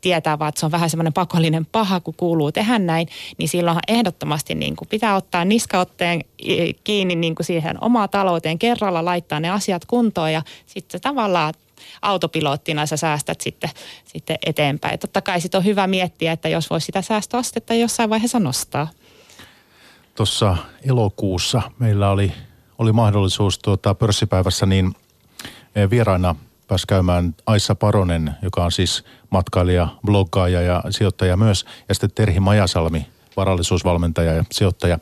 tietää vaan, että se on vähän semmoinen pakollinen paha, kun kuuluu tehdä näin, niin silloin ehdottomasti niin kuin pitää ottaa niskaotteen kiinni niin kuin siihen omaa talouteen kerralla, laittaa ne asiat kuntoon ja sitten tavallaan autopilottina sä säästät sitten, sitten eteenpäin. Totta kai sitten on hyvä miettiä, että jos voisi sitä säästöastetta jossain vaiheessa nostaa. Tuossa elokuussa meillä oli, oli mahdollisuus tuota, pörssipäivässä niin eh, vieraina pääsi käymään Aissa Paronen, joka on siis matkailija, bloggaaja ja sijoittaja myös, ja sitten Terhi Majasalmi, varallisuusvalmentaja ja sijoittaja.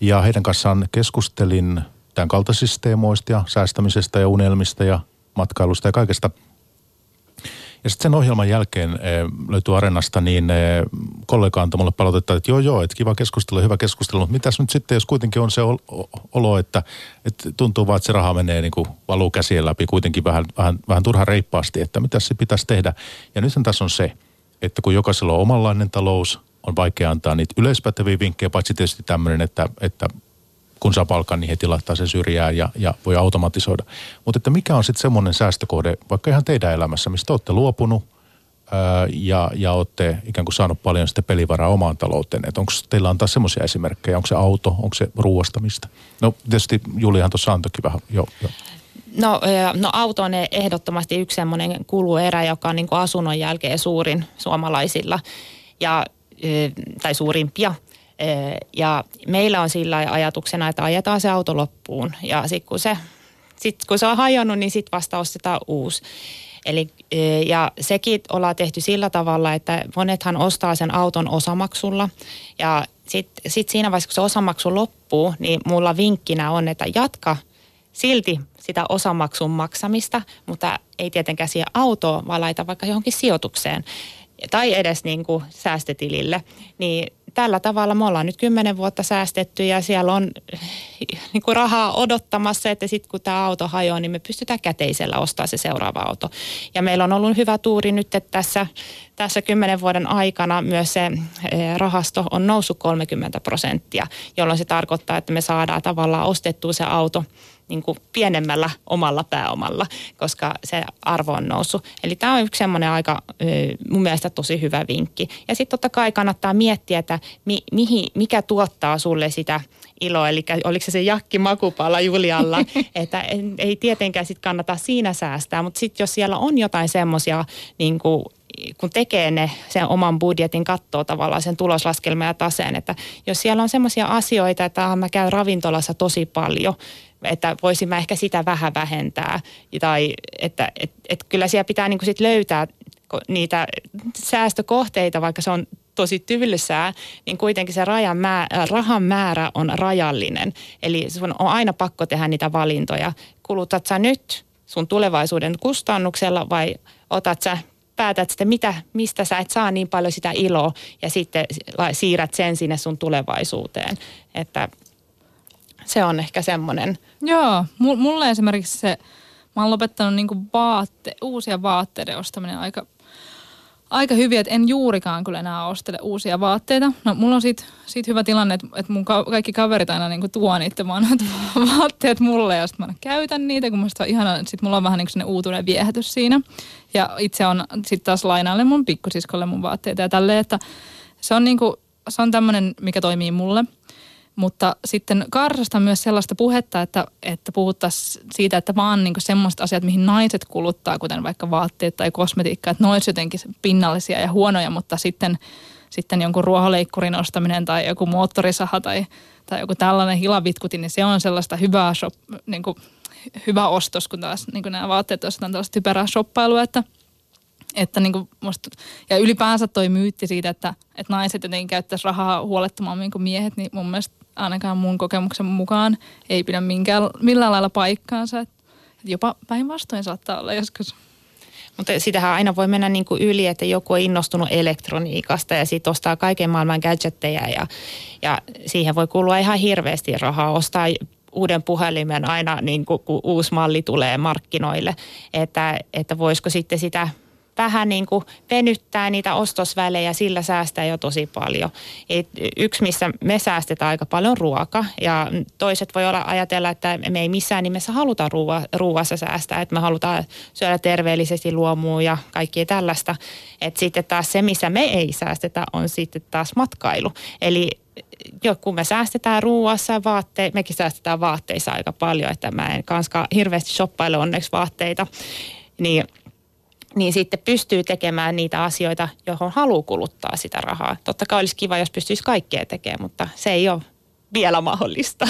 Ja heidän kanssaan keskustelin tämän kaltaisista teemoista ja säästämisestä ja unelmista ja matkailusta ja kaikesta. Ja sitten sen ohjelman jälkeen e, löytyi Arenasta, niin e, kollega antoi mulle palautetta, että joo joo, että kiva keskustelu, hyvä keskustelu, mutta mitäs nyt sitten, jos kuitenkin on se olo, että, että tuntuu vaan, että se raha menee niin kuin valuu käsien läpi kuitenkin vähän, vähän, vähän turha reippaasti, että mitä se pitäisi tehdä. Ja nyt tässä on se, että kun jokaisella on omanlainen talous, on vaikea antaa niitä yleispäteviä vinkkejä, paitsi tietysti tämmöinen, että, että kun saa palkan, niin heti laittaa sen syrjään ja, ja voi automatisoida. Mutta että mikä on sitten semmoinen säästökohde, vaikka ihan teidän elämässä, mistä olette luopunut ää, ja, ja olette ikään kuin saanut paljon sitten pelivaraa omaan talouteen. Että onko teillä antaa semmoisia esimerkkejä, onko se auto, onko se ruuastamista? No tietysti Julihan tuossa antoikin vähän jo. jo. No, no auto on ehdottomasti yksi semmoinen kuluerä, joka on niin kuin asunnon jälkeen suurin suomalaisilla ja, tai suurimpia – ja meillä on sillä ajatuksena, että ajetaan se auto loppuun. Ja sitten kun se, sit kun se on hajonnut, niin sitten vasta ostetaan uusi. Eli, ja sekin ollaan tehty sillä tavalla, että monethan ostaa sen auton osamaksulla. Ja sitten sit siinä vaiheessa, kun se osamaksu loppuu, niin mulla vinkkinä on, että jatka silti sitä osamaksun maksamista, mutta ei tietenkään siihen autoon, vaan laita vaikka johonkin sijoitukseen tai edes niin kuin säästötilille, niin tällä tavalla me ollaan nyt kymmenen vuotta säästetty ja siellä on niin kuin rahaa odottamassa, että sitten kun tämä auto hajoaa, niin me pystytään käteisellä ostaa se seuraava auto. Ja meillä on ollut hyvä tuuri nyt, että tässä, tässä kymmenen vuoden aikana myös se eh, rahasto on noussut 30 prosenttia, jolloin se tarkoittaa, että me saadaan tavallaan ostettua se auto – niin kuin pienemmällä omalla pääomalla, koska se arvo on noussut. Eli tämä on yksi semmoinen aika mun mielestä tosi hyvä vinkki. Ja sitten totta kai kannattaa miettiä, että mi, mihin, mikä tuottaa sulle sitä iloa, eli oliko se se jakki makupala Julialla, että ei tietenkään sit kannata siinä säästää, mutta sitten jos siellä on jotain semmoisia niin kuin kun tekee ne sen oman budjetin, katsoo tavallaan sen tuloslaskelman ja taseen, että jos siellä on semmoisia asioita, että mä käyn ravintolassa tosi paljon, että voisin mä ehkä sitä vähän vähentää. Tai että et, et kyllä siellä pitää niin sit löytää niitä säästökohteita, vaikka se on tosi tylsää, niin kuitenkin se rajan määrä, rahan määrä on rajallinen. Eli sun on aina pakko tehdä niitä valintoja. Kulutat sä nyt sun tulevaisuuden kustannuksella vai otat sä päätät sitten, mitä, mistä sä et saa niin paljon sitä iloa ja sitten siirrät sen sinne sun tulevaisuuteen. Että se on ehkä semmoinen. Joo, mulle esimerkiksi se, mä oon lopettanut niinku vaatte, uusia vaatteiden ostaminen aika, aika hyvin, että en juurikaan kyllä enää ostele uusia vaatteita. No mulla on siitä, siitä hyvä tilanne, että, että mun ka- kaikki kaverit aina niinku tuo niitä vaatteet mulle ja sitten mä käytän niitä, kun musta on ihana, sitten mulla on vähän niin kuin uutuuden viehätys siinä. Ja itse on sitten taas lainaille mun pikkusiskolle mun vaatteita ja tälleen, että se on niinku, se on tämmöinen, mikä toimii mulle – mutta sitten karsasta myös sellaista puhetta, että, että puhuttaisiin siitä, että vaan niin semmoista asiat, mihin naiset kuluttaa, kuten vaikka vaatteet tai kosmetiikka, että ne olisi jotenkin pinnallisia ja huonoja, mutta sitten, sitten jonkun ruohonleikkurin ostaminen tai joku moottorisaha tai, tai joku tällainen hilavitkutin, niin se on sellaista hyvää, shop, niin kuin, hyvä ostos, kun taas niin kuin nämä vaatteet ostetaan tällaista typerää shoppailua, että – että niin kuin musta, ja ylipäänsä toi myytti siitä, että, että naiset jotenkin käyttäisi rahaa huolettomammin kuin miehet, niin mun mielestä ainakaan mun kokemuksen mukaan ei pidä minkään, millään lailla paikkaansa. Että jopa päinvastoin saattaa olla joskus. Mutta sitähän aina voi mennä niin kuin yli, että joku on innostunut elektroniikasta ja sitten ostaa kaiken maailman gadgetteja ja, ja siihen voi kulua ihan hirveästi rahaa. Ostaa uuden puhelimen aina niin kuin, kun uusi malli tulee markkinoille, että, että voisiko sitten sitä vähän niin kuin venyttää niitä ostosvälejä, sillä säästää jo tosi paljon. Et yksi, missä me säästetään aika paljon ruoka ja toiset voi olla ajatella, että me ei missään nimessä haluta ruoa, ruoassa säästää, että me halutaan syödä terveellisesti luomua ja kaikkea tällaista. Et sitten taas se, missä me ei säästetä, on sitten taas matkailu. Eli jo, kun me säästetään ruuassa ja mekin säästetään vaatteissa aika paljon, että mä en kanssa hirveästi shoppaile onneksi vaatteita, niin – niin sitten pystyy tekemään niitä asioita, johon haluaa kuluttaa sitä rahaa. Totta kai olisi kiva, jos pystyisi kaikkea tekemään, mutta se ei ole vielä mahdollista.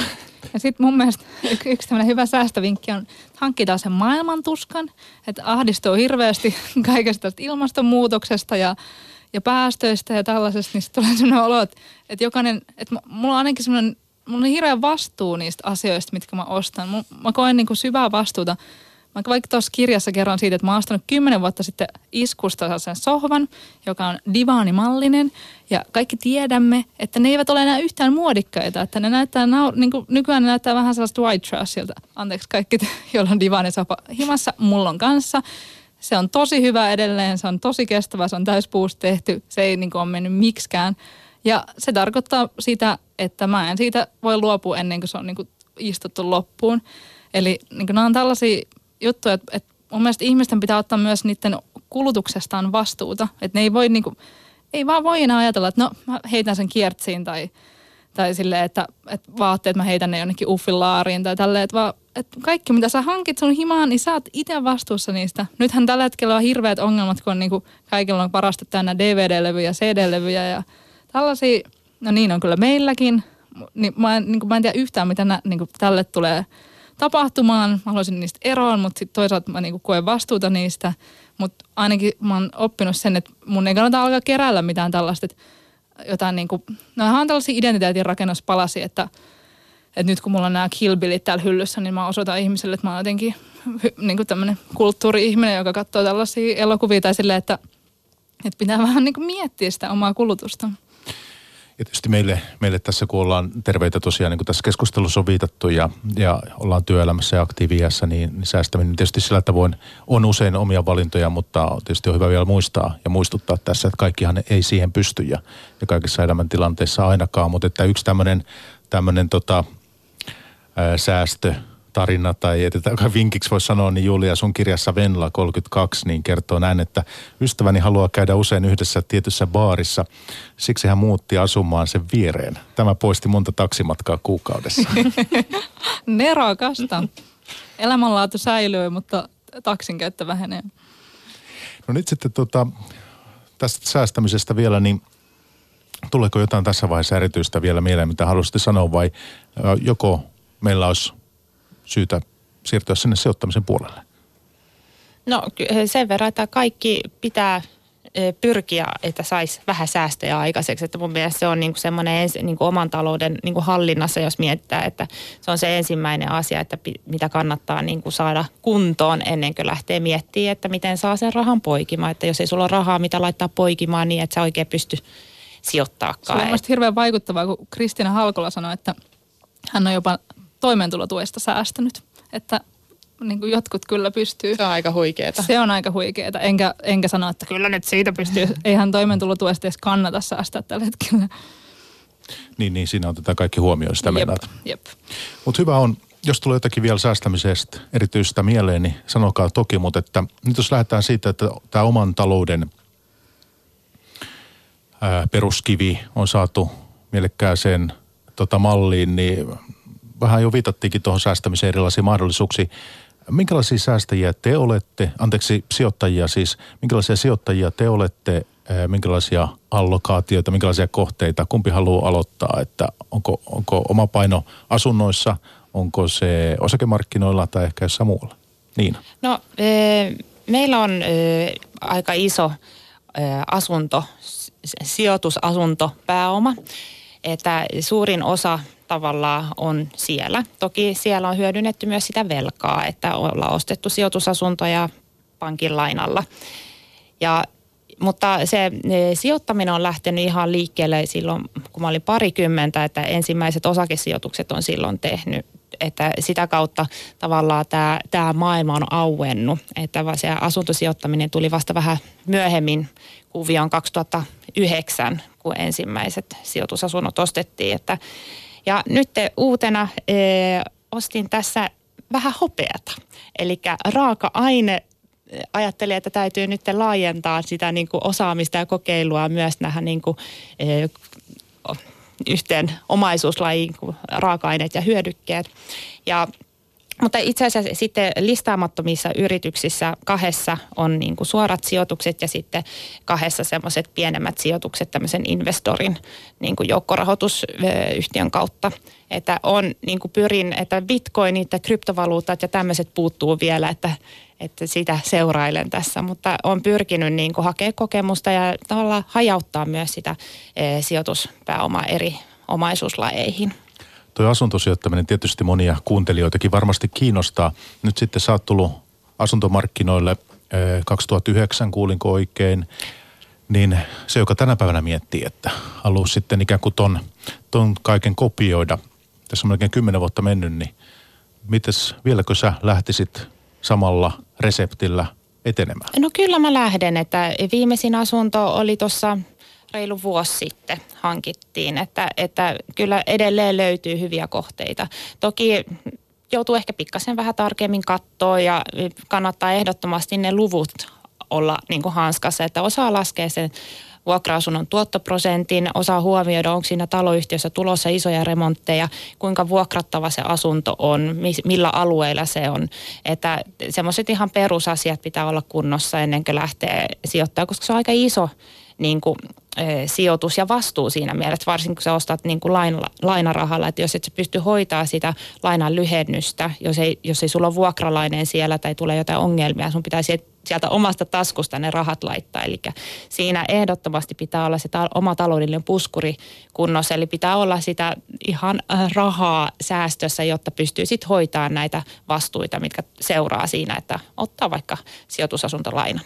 Ja sitten mun mielestä yksi, yksi hyvä säästövinkki on, että hankkitaan sen maailmantuskan, että ahdistuu hirveästi kaikesta tästä ilmastonmuutoksesta ja, ja päästöistä ja tällaisesta, niin tulee sellainen olo, että, että jokainen, että mulla on ainakin sellainen, mulla on hirveä vastuu niistä asioista, mitkä mä ostan. Mä koen niin kuin syvää vastuuta Mä vaikka tuossa kirjassa kerron siitä, että mä oon ostanut kymmenen vuotta sitten iskusta sen sohvan, joka on divaanimallinen. Ja kaikki tiedämme, että ne eivät ole enää yhtään muodikkaita. Että ne näyttää, niin kuin nykyään ne näyttää vähän sellaista white trashilta. Anteeksi kaikki, joilla on divaanisohva himassa, mulla on kanssa. Se on tosi hyvä edelleen, se on tosi kestävä, se on täyspuusta tehty, se ei niin kuin, ole mennyt miksikään. Ja se tarkoittaa sitä, että mä en siitä voi luopua ennen kuin se on niin kuin, istuttu loppuun. Eli niin kuin, nämä on tällaisia juttu, että, että mun mielestä ihmisten pitää ottaa myös niiden kulutuksestaan vastuuta. Että ne ei voi niinku, ei vaan voi enää ajatella, että no mä heitän sen kiertsiin tai, tai silleen, että, että vaatteet mä heitän ne jonnekin uffilaariin tai tälleen, että, vaan, että kaikki mitä sä hankit sun himaan, niin sä oot itse vastuussa niistä. Nythän tällä hetkellä on hirveät ongelmat, kun on niinku, kaikilla on parasta täynnä DVD-levyjä, CD-levyjä ja tällaisia, no niin on kyllä meilläkin, niin mä en, niin kuin, mä en tiedä yhtään, mitä nä, niin kuin, tälle tulee tapahtumaan. Mä haluaisin niistä eroon, mutta sitten toisaalta mä niinku koen vastuuta niistä. Mutta ainakin mä oon oppinut sen, että mun ei kannata alkaa keräillä mitään tällaista, että jotain niinku, no on tällaisia identiteetin rakennuspalasia, että, että nyt kun mulla on nämä killbillit täällä hyllyssä, niin mä osoitan ihmiselle, että mä oon jotenkin niinku tämmöinen kulttuuri-ihminen, joka katsoo tällaisia elokuvia tai silleen, että, että pitää vähän niinku miettiä sitä omaa kulutusta. Ja tietysti meille, meille tässä, kun ollaan terveitä tosiaan, niin kuin tässä keskustelussa on viitattu ja, ja ollaan työelämässä ja aktiiviassa, niin, niin säästäminen tietysti sillä tavoin on usein omia valintoja, mutta tietysti on hyvä vielä muistaa ja muistuttaa tässä, että kaikkihan ei siihen pysty ja, ja kaikissa elämäntilanteissa ainakaan, mutta että yksi tämmöinen tota, säästö tarina tai vinkiksi voisi sanoa, niin Julia sun kirjassa Venla 32 niin kertoo näin, että ystäväni haluaa käydä usein yhdessä tietyssä baarissa. Siksi hän muutti asumaan sen viereen. Tämä poisti monta taksimatkaa kuukaudessa. Nerokasta. Elämänlaatu säilyy, mutta taksin käyttö vähenee. No nyt sitten tota, tästä säästämisestä vielä, niin tuleeko jotain tässä vaiheessa erityistä vielä mieleen, mitä haluaisitte sanoa vai joko meillä olisi syytä siirtyä sinne sijoittamisen puolelle? No sen verran, että kaikki pitää pyrkiä, että saisi vähän säästöjä aikaiseksi. Että mun mielestä se on niin semmoinen ensi, niin oman talouden niin hallinnassa, jos mietitään, että se on se ensimmäinen asia, että mitä kannattaa niin saada kuntoon ennen kuin lähtee miettimään, että miten saa sen rahan poikimaan. Että jos ei sulla ole rahaa, mitä laittaa poikimaan niin, että sä oikein pysty sijoittaakaan. Se on hirveän vaikuttavaa, kun Kristiina Halkola sanoi, että hän on jopa toimeentulotuesta säästänyt. Että niin kuin jotkut kyllä pystyy. Se on aika huikeeta. Se on aika huikeeta. Enkä, enkä sano, että kyllä nyt siitä pystyy. Eihän toimeentulotuesta edes kannata säästää tällä hetkellä. Niin, niin siinä on tätä kaikki huomioon sitä jep, jep. Mutta hyvä on, jos tulee jotakin vielä säästämisestä erityistä mieleen, niin sanokaa toki, mutta että nyt jos lähdetään siitä, että tämä oman talouden ää, peruskivi on saatu mielekkääseen tota malliin, niin vähän jo viitattiinkin tuohon säästämiseen erilaisiin mahdollisuuksiin. Minkälaisia säästäjiä te olette, anteeksi sijoittajia siis, minkälaisia sijoittajia te olette, minkälaisia allokaatioita, minkälaisia kohteita, kumpi haluaa aloittaa, että onko, onko oma paino asunnoissa, onko se osakemarkkinoilla tai ehkä jossain muualla? Niin. No meillä on aika iso asunto, sijoitusasunto, pääoma, että suurin osa tavallaan on siellä. Toki siellä on hyödynnetty myös sitä velkaa, että ollaan ostettu sijoitusasuntoja pankin lainalla. Ja, mutta se e, sijoittaminen on lähtenyt ihan liikkeelle silloin, kun mä olin parikymmentä, että ensimmäiset osakesijoitukset on silloin tehnyt. Että sitä kautta tavallaan tämä, tämä maailma on auennut. Että se asuntosijoittaminen tuli vasta vähän myöhemmin kuvioon 2009, kun ensimmäiset sijoitusasunnot ostettiin. Että ja nyt uutena e, ostin tässä vähän hopeata. Eli raaka-aine ajattelin, että täytyy nyt laajentaa sitä niin kuin osaamista ja kokeilua myös näihin niin kuin, e, yhteen omaisuuslajiin raaka-aineet ja hyödykkeet. Ja Mutta itse asiassa sitten listaamattomissa yrityksissä kahdessa on niin kuin suorat sijoitukset ja sitten kahdessa semmoiset pienemmät sijoitukset tämmöisen investorin niin kuin joukkorahoitusyhtiön kautta. Että on, niin kuin pyrin, että bitcoinit ja kryptovaluutat ja tämmöiset puuttuu vielä, että, että sitä seurailen tässä. Mutta on pyrkinyt niin kuin hakea kokemusta ja tavallaan hajauttaa myös sitä e, sijoituspääomaa eri omaisuuslajeihin. Tuo asuntosijoittaminen tietysti monia kuuntelijoitakin varmasti kiinnostaa. Nyt sitten sä oot tullut asuntomarkkinoille 2009, kuulinko oikein, niin se, joka tänä päivänä miettii, että haluaa sitten ikään kuin ton, ton kaiken kopioida, tässä on melkein kymmenen vuotta mennyt, niin mites, vieläkö sä lähtisit samalla reseptillä etenemään? No kyllä mä lähden, että viimeisin asunto oli tuossa reilu vuosi sitten hankittiin, että, että kyllä edelleen löytyy hyviä kohteita. Toki joutuu ehkä pikkasen vähän tarkemmin katsoa ja kannattaa ehdottomasti ne luvut olla niin kuin hanskassa, että osaa laskea sen vuokra-asunnon tuottoprosentin, osaa huomioida, onko siinä taloyhtiössä tulossa isoja remontteja, kuinka vuokrattava se asunto on, millä alueilla se on. Että semmoiset ihan perusasiat pitää olla kunnossa ennen kuin lähtee sijoittamaan, koska se on aika iso niin kuin, sijoitus ja vastuu siinä mielessä, varsinkin kun sä ostat niin kuin lain, lainarahalla, että jos et sä pysty hoitaa sitä lainan lyhennystä, jos ei, jos ei sulla ole vuokralainen siellä tai tulee jotain ongelmia, sun pitää sieltä omasta taskusta ne rahat laittaa. Eli siinä ehdottomasti pitää olla se ta- oma taloudellinen puskuri kunnossa, eli pitää olla sitä ihan äh, rahaa säästössä, jotta pystyy sitten hoitaa näitä vastuita, mitkä seuraa siinä, että ottaa vaikka sijoitusasuntolainan.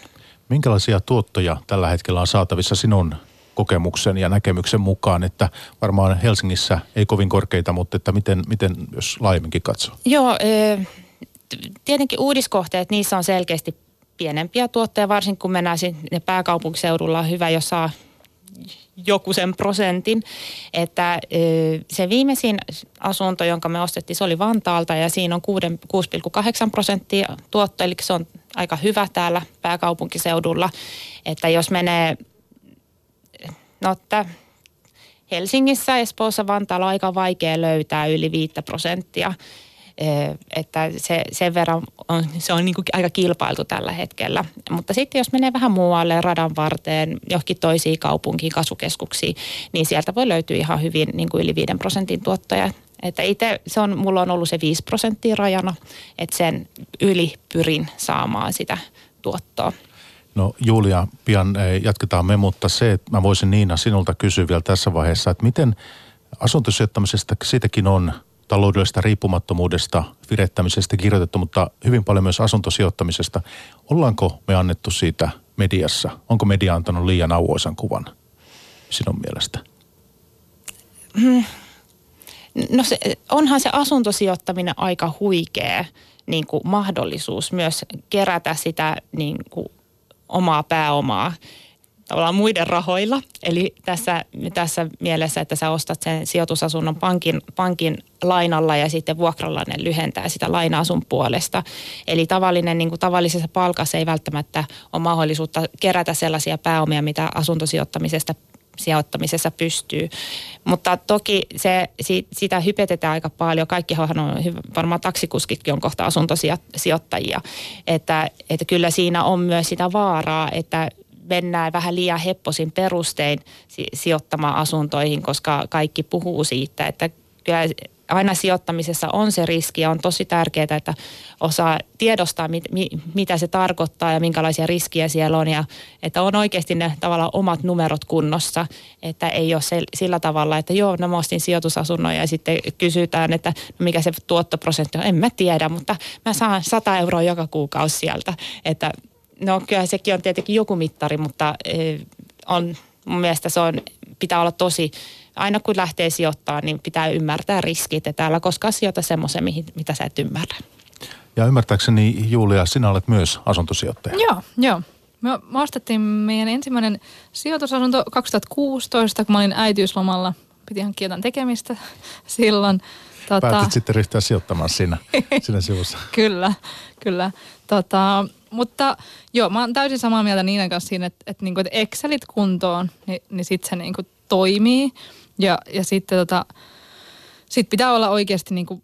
Minkälaisia tuottoja tällä hetkellä on saatavissa sinun kokemuksen ja näkemyksen mukaan, että varmaan Helsingissä ei kovin korkeita, mutta että miten, miten jos laajemminkin katsoo? Joo, tietenkin uudiskohteet, niissä on selkeästi pienempiä tuotteja, varsinkin kun mennään sinne pääkaupunkiseudulla on hyvä, jos saa joku sen prosentin. Että se viimeisin asunto, jonka me ostettiin, se oli Vantaalta ja siinä on 6,8 prosenttia tuotto, eli se on aika hyvä täällä pääkaupunkiseudulla. Että jos menee, no että Helsingissä, Espoossa, Vantaalla on aika vaikea löytää yli 5 prosenttia että se, sen verran on, se on niin aika kilpailtu tällä hetkellä. Mutta sitten jos menee vähän muualle radan varteen, johonkin toisiin kaupunkiin, kasvukeskuksiin, niin sieltä voi löytyä ihan hyvin niin kuin yli 5 prosentin tuottoja. Että itse se on, mulla on ollut se 5 prosenttia rajana, että sen yli pyrin saamaan sitä tuottoa. No Julia, pian jatketaan me, mutta se, että mä voisin Niina sinulta kysyä vielä tässä vaiheessa, että miten asuntosijoittamisesta siitäkin on taloudellisesta riippumattomuudesta, virettämisestä kirjoitettu, mutta hyvin paljon myös asuntosijoittamisesta. Ollaanko me annettu siitä mediassa? Onko media antanut liian auoisan kuvan sinun mielestä? Hmm. No se, onhan se asuntosijoittaminen aika huikea niin kuin mahdollisuus myös kerätä sitä niin kuin omaa pääomaa tavallaan muiden rahoilla. Eli tässä, tässä mielessä, että sä ostat sen sijoitusasunnon pankin, pankin lainalla ja sitten vuokralainen lyhentää sitä lainaa sun puolesta. Eli tavallinen, niin kuin tavallisessa palkassa ei välttämättä ole mahdollisuutta kerätä sellaisia pääomia, mitä asuntosijoittamisesta sijoittamisessa pystyy. Mutta toki se, sitä hypetetään aika paljon. Kaikkihan on, varmaan taksikuskitkin on kohta asuntosijoittajia. Että, että kyllä siinä on myös sitä vaaraa, että mennään vähän liian hepposin perustein sijoittamaan asuntoihin, koska kaikki puhuu siitä, että kyllä aina sijoittamisessa on se riski ja on tosi tärkeää, että osaa tiedostaa, mit, mi, mitä se tarkoittaa ja minkälaisia riskiä siellä on ja että on oikeasti ne tavallaan omat numerot kunnossa, että ei ole se, sillä tavalla, että joo, no mä ostin sijoitusasunnon ja sitten kysytään, että no mikä se tuottoprosentti on, en mä tiedä, mutta mä saan 100 euroa joka kuukausi sieltä, että No kyllä sekin on tietenkin joku mittari, mutta eh, on, mun mielestä se on, pitää olla tosi, aina kun lähtee sijoittaa, niin pitää ymmärtää riskit, että älä koskaan sijoita semmoisen, mitä sä et ymmärrä. Ja ymmärtääkseni Julia, sinä olet myös asuntosijoittaja. Joo, joo. Me, me ostettiin meidän ensimmäinen sijoitusasunto 2016, kun mä olin äitiyslomalla. Piti hankkia jotain tekemistä silloin. Tota... Päätit sitten ryhtyä sijoittamaan siinä, siinä sivussa. kyllä, kyllä. Tota, mutta joo, mä oon täysin samaa mieltä Niinan kanssa siinä, että, että, niinku, että Excelit kuntoon, niin, niin sitten se niinku toimii. Ja, ja sitten tota, sit pitää olla oikeasti, niinku,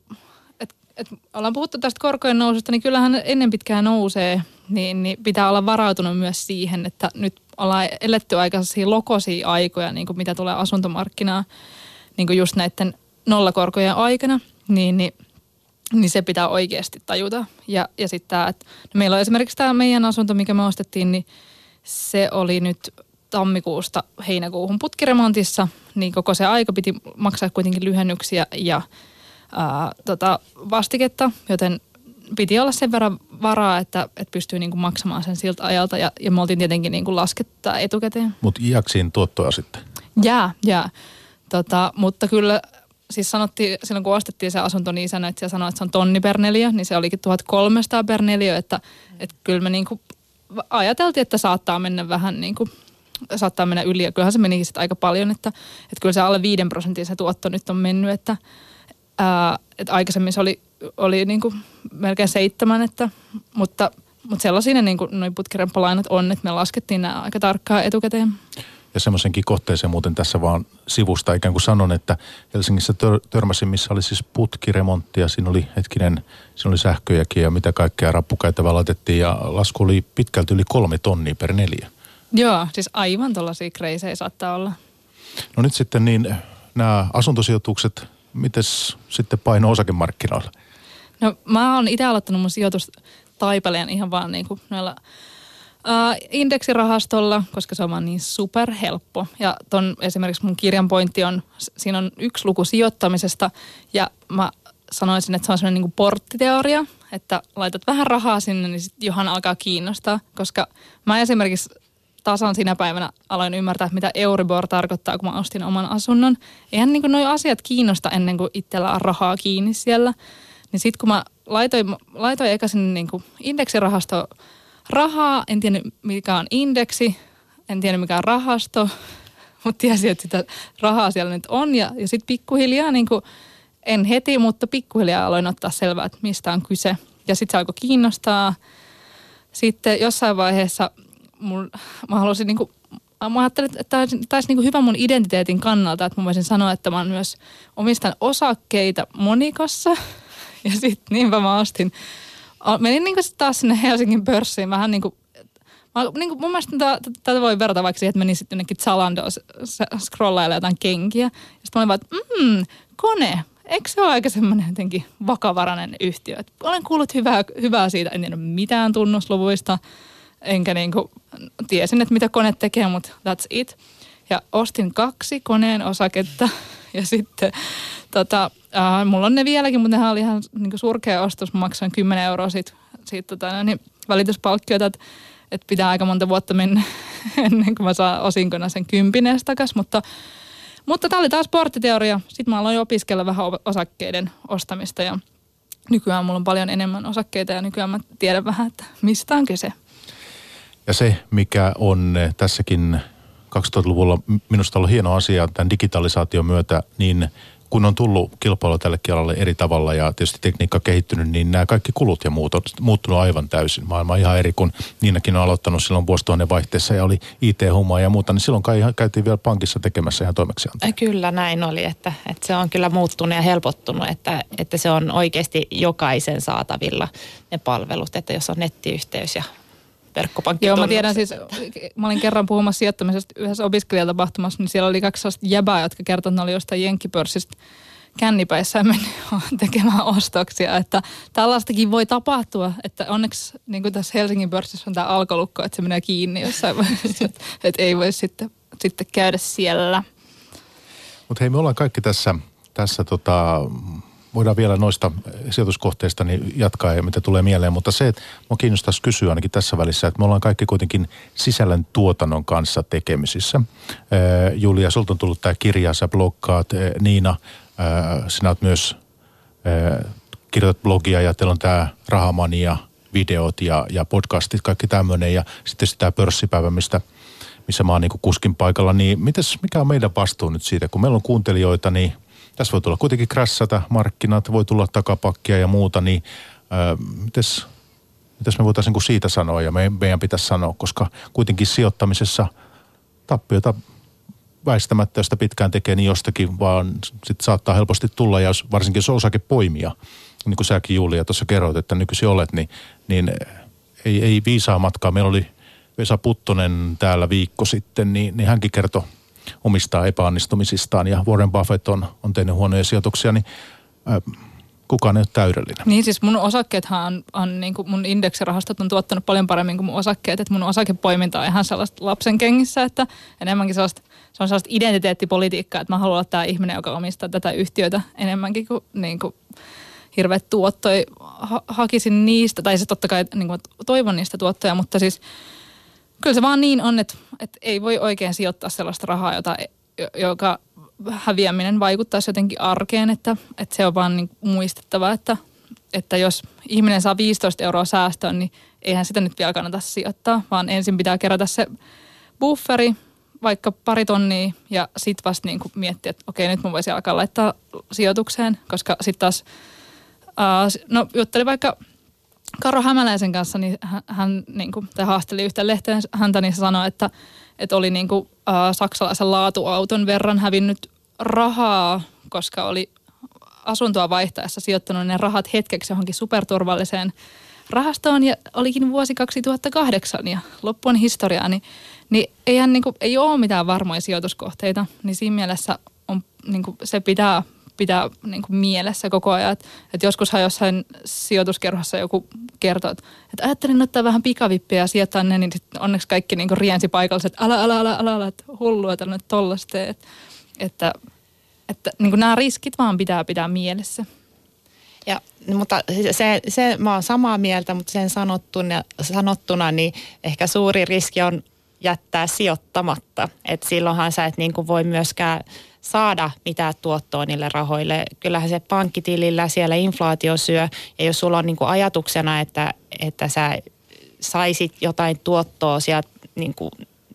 että et ollaan puhuttu tästä korkojen noususta, niin kyllähän ennen pitkään nousee, niin, niin pitää olla varautunut myös siihen, että nyt ollaan eletty aika lokosia aikoja, niin kuin mitä tulee asuntomarkkinaan, niin kuin just näiden nollakorkojen aikana, niin, niin, niin se pitää oikeasti tajuta. Ja, ja sitten tämä, että no meillä on esimerkiksi tämä meidän asunto, mikä me ostettiin, niin se oli nyt tammikuusta heinäkuuhun putkiremontissa, niin koko se aika piti maksaa kuitenkin lyhennyksiä ja ää, tota, vastiketta, joten piti olla sen verran varaa, että, että pystyy niin kuin maksamaan sen siltä ajalta ja, ja me oltiin tietenkin niin kuin laskettaa etukäteen. Mutta jääksiin tuottoa sitten? Jää, jää. Tota, mutta kyllä siis sanottiin, silloin kun ostettiin se asunto, niin isännöitsijä sanoi, että se on tonni per neliö, niin se olikin 1300 per neliö, että, että kyllä me niin kuin ajateltiin, että saattaa mennä vähän niin kuin, saattaa mennä yli ja kyllähän se menikin sitten aika paljon, että, että kyllä se alle 5 prosentin se tuotto nyt on mennyt, että, ää, että aikaisemmin se oli, oli niin kuin melkein seitsemän, että, mutta, mutta sellaisia niin kuin noin putkirempalainat on, että me laskettiin nämä aika tarkkaan etukäteen. Ja semmoisenkin kohteeseen muuten tässä vaan sivusta ikään kuin sanon, että Helsingissä tör- törmäsin, missä oli siis putkiremontti ja siinä oli hetkinen, siinä oli sähköjäkin ja mitä kaikkea rappukaita laitettiin ja lasku oli pitkälti yli kolme tonnia per neljä. Joo, siis aivan tuollaisia kreisejä saattaa olla. No nyt sitten niin nämä asuntosijoitukset, miten sitten paino osakemarkkinoilla? No mä oon itse aloittanut mun sijoitustaipaleen ihan vaan niin kuin noilla Uh, indeksirahastolla, koska se on vaan niin superhelppo. Ja ton esimerkiksi mun kirjan pointti on, siinä on yksi luku sijoittamisesta ja mä sanoisin, että se on sellainen niin porttiteoria, että laitat vähän rahaa sinne, niin sitten johan alkaa kiinnostaa, koska mä esimerkiksi tasan sinä päivänä aloin ymmärtää, että mitä Euribor tarkoittaa, kun mä ostin oman asunnon. Eihän niin nuo asiat kiinnosta ennen kuin itsellä on rahaa kiinni siellä. Niin sitten kun mä laitoin, laitoin eka sinne niin indeksirahasto rahaa, en tiedä mikä on indeksi, en tiedä mikä on rahasto, mutta tiesin, että sitä rahaa siellä nyt on. Ja, ja sitten pikkuhiljaa, niin kuin, en heti, mutta pikkuhiljaa aloin ottaa selvää, että mistä on kyse. Ja sitten se alkoi kiinnostaa. Sitten jossain vaiheessa mun, mä halusin niin kuin, mä ajattelin, että tämä olisi niin hyvä mun identiteetin kannalta, että mä voisin sanoa, että mä myös omistan osakkeita Monikassa. Ja sitten niinpä mä ostin menin niin taas sinne Helsingin pörssiin vähän niin kuin Mä, niin kuin, mun mielestä tätä voi verrata vaikka siihen, että menin sitten jonnekin Zalandoon scrollailla jotain kenkiä. Ja sitten mä olin vaan, että mm, kone, eikö se ole aika semmoinen jotenkin vakavarainen yhtiö? Et olen kuullut hyvää, hyvää siitä, en tiedä mitään tunnusluvuista, enkä niin kuin, tiesin, että mitä kone tekee, mutta that's it. Ja ostin kaksi koneen osaketta ja sitten tota, äh, mulla on ne vieläkin, mutta nehän oli ihan niin surkea ostos. Mä maksoin 10 euroa siitä, siitä tota, no niin, välityspalkkiota, että et pitää aika monta vuotta mennä ennen kuin mä saan osinkona sen kympinen takas, mutta mutta tämä oli taas porttiteoria. Sitten mä aloin opiskella vähän osakkeiden ostamista ja nykyään mulla on paljon enemmän osakkeita ja nykyään mä tiedän vähän, että mistä on kyse. Ja se, mikä on tässäkin 2000-luvulla minusta ollut hieno asia tämän digitalisaation myötä, niin kun on tullut kilpailu tällekin alalle eri tavalla ja tietysti tekniikka kehittynyt, niin nämä kaikki kulut ja muut on muuttunut aivan täysin. Maailma ihan eri, kun Niinakin on aloittanut silloin vuosituhannen vaihteessa ja oli IT-hommaa ja muuta, niin silloin kai ihan käytiin vielä pankissa tekemässä ihan toimeksiantoja. Kyllä näin oli, että, että se on kyllä muuttunut ja helpottunut, että, että se on oikeasti jokaisen saatavilla ne palvelut, että jos on nettiyhteys ja verkkopankki. Joo, mä tiedän siis, mä olin kerran puhumassa sijoittamisesta yhdessä opiskelijatapahtumassa, niin siellä oli kaksi jäbää, jotka kertovat, että ne oli jostain jenkkipörssistä kännipäissä meni tekemään ostoksia, että tällaistakin voi tapahtua, että onneksi niin kuin tässä Helsingin pörssissä on tämä alkolukko, että se menee kiinni jossain vaiheessa, että, että ei voi sitten, sitten käydä siellä. Mutta hei, me ollaan kaikki tässä, tässä tota, voidaan vielä noista sijoituskohteista niin jatkaa ja mitä tulee mieleen, mutta se, että minua kiinnostaisi kysyä ainakin tässä välissä, että me ollaan kaikki kuitenkin sisällön tuotannon kanssa tekemisissä. Julia, sulta on tullut tämä kirja, sä bloggaat, Niina, sinä olet myös kirjoitat blogia ja teillä on tämä rahamania, videot ja, ja podcastit, kaikki tämmöinen ja sitten tämä pörssipäivä, mistä missä mä oon niin kuskin paikalla, niin mites, mikä on meidän vastuu nyt siitä, kun meillä on kuuntelijoita, niin – tässä voi tulla kuitenkin krässätä markkinat, voi tulla takapakkia ja muuta, niin ää, mites, mites me voitaisiin niin siitä sanoa ja me, meidän pitäisi sanoa, koska kuitenkin sijoittamisessa tappiota väistämättä, sitä pitkään tekee, niin jostakin vaan sit saattaa helposti tulla, ja jos, varsinkin jos on osakepoimija, niin kuin säkin Julia tuossa kerroit, että nykyisin olet, niin, niin ei, ei viisaa matkaa. Meillä oli Vesa Puttonen täällä viikko sitten, niin, niin hänkin kertoi omista epäonnistumisistaan ja Warren Buffett on, on tehnyt huonoja sijoituksia, niin äh, kukaan ei ole täydellinen. Niin siis mun osakkeethan on, on niin kuin mun indeksirahastot on tuottanut paljon paremmin kuin mun osakkeet, että mun osakepoiminta on ihan sellaista lapsen kengissä, että enemmänkin sellaista, se on sellaista identiteettipolitiikkaa, että mä haluan olla tämä ihminen, joka omistaa tätä yhtiötä enemmänkin kuin, niin kuin hirveät tuottoja ha- hakisin niistä, tai se totta kai niin kuin, toivon niistä tuottoja, mutta siis kyllä se vaan niin on, että, että ei voi oikein sijoittaa sellaista rahaa, jota, joka häviäminen vaikuttaisi jotenkin arkeen, että, että se on vaan niin muistettava, että, että jos ihminen saa 15 euroa säästöön, niin eihän sitä nyt vielä kannata sijoittaa, vaan ensin pitää kerätä se bufferi, vaikka pari tonnia ja sitten vasta niin kuin miettiä, että okei nyt mä voisin alkaa laittaa sijoitukseen, koska sitten taas, ää, no juttelin vaikka Karo Hämäläisen kanssa, niin hän, hän niin kuin, tai haasteli yhtä lehteen häntä, niin sanoi, että, että oli niin kuin, ä, saksalaisen laatuauton verran hävinnyt rahaa, koska oli asuntoa vaihtaessa sijoittanut ne rahat hetkeksi johonkin superturvalliseen rahastoon ja olikin vuosi 2008 ja loppuun historiaa, niin, niin eihän niin kuin, ei ole mitään varmoja sijoituskohteita, niin siinä mielessä on, niin kuin, se pitää pitää niin kuin mielessä koko ajan. Että, että joskushan jossain sijoituskerhossa joku kertoo, että, että ajattelin ottaa vähän pikavippiä ja sijoittaa ne, niin onneksi kaikki niin kuin riensi paikalliset, että älä, älä, älä, älä, älä, että hullua tällainen tollasta. Että, että, että niin kuin nämä riskit vaan pitää pitää mielessä. Ja, mutta se, se, mä oon samaa mieltä, mutta sen sanottuna, sanottuna niin ehkä suuri riski on jättää sijoittamatta. Et silloinhan sä et niin kuin voi myöskään saada mitään tuottoa niille rahoille. Kyllähän se pankkitilillä siellä inflaatio syö ja jos sulla on niin kuin ajatuksena, että, että sä saisit jotain tuottoa sieltä niin kuin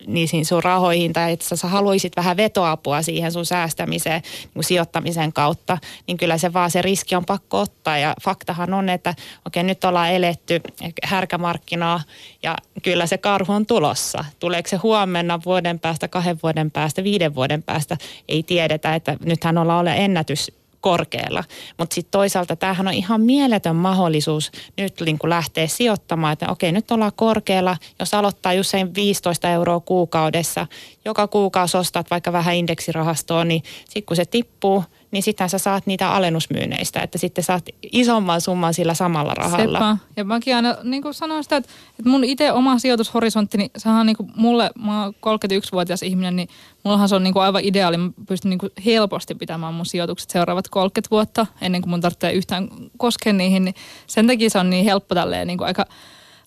niihin sun rahoihin tai että sä haluaisit vähän vetoapua siihen sun säästämiseen niin sijoittamisen kautta, niin kyllä se vaan se riski on pakko ottaa. Ja faktahan on, että okei nyt ollaan eletty härkämarkkinaa ja kyllä se karhu on tulossa. Tuleeko se huomenna vuoden päästä, kahden vuoden päästä, viiden vuoden päästä, ei tiedetä, että nythän ollaan ole ennätys korkealla. Mutta sitten toisaalta tämähän on ihan mieletön mahdollisuus nyt niin kuin lähteä sijoittamaan, että okei nyt ollaan korkealla, jos aloittaa sen 15 euroa kuukaudessa, joka kuukausi ostat vaikka vähän indeksirahastoa, niin sitten kun se tippuu, niin sitten sä saat niitä alennusmyynneistä, että sitten saat isomman summan sillä samalla rahalla. Sepä. Ja mäkin aina niin kuin sanon sitä, että, että mun itse oma sijoitushorisontti, niin sehän on niin kuin mulle, mä oon 31-vuotias ihminen, niin mullahan se on niin kuin aivan ideaali. Mä pystyn niin kuin helposti pitämään mun sijoitukset seuraavat 30 vuotta ennen kuin mun tarvitsee yhtään koskea niihin. Niin sen takia se on niin helppo tälleen niin kuin aika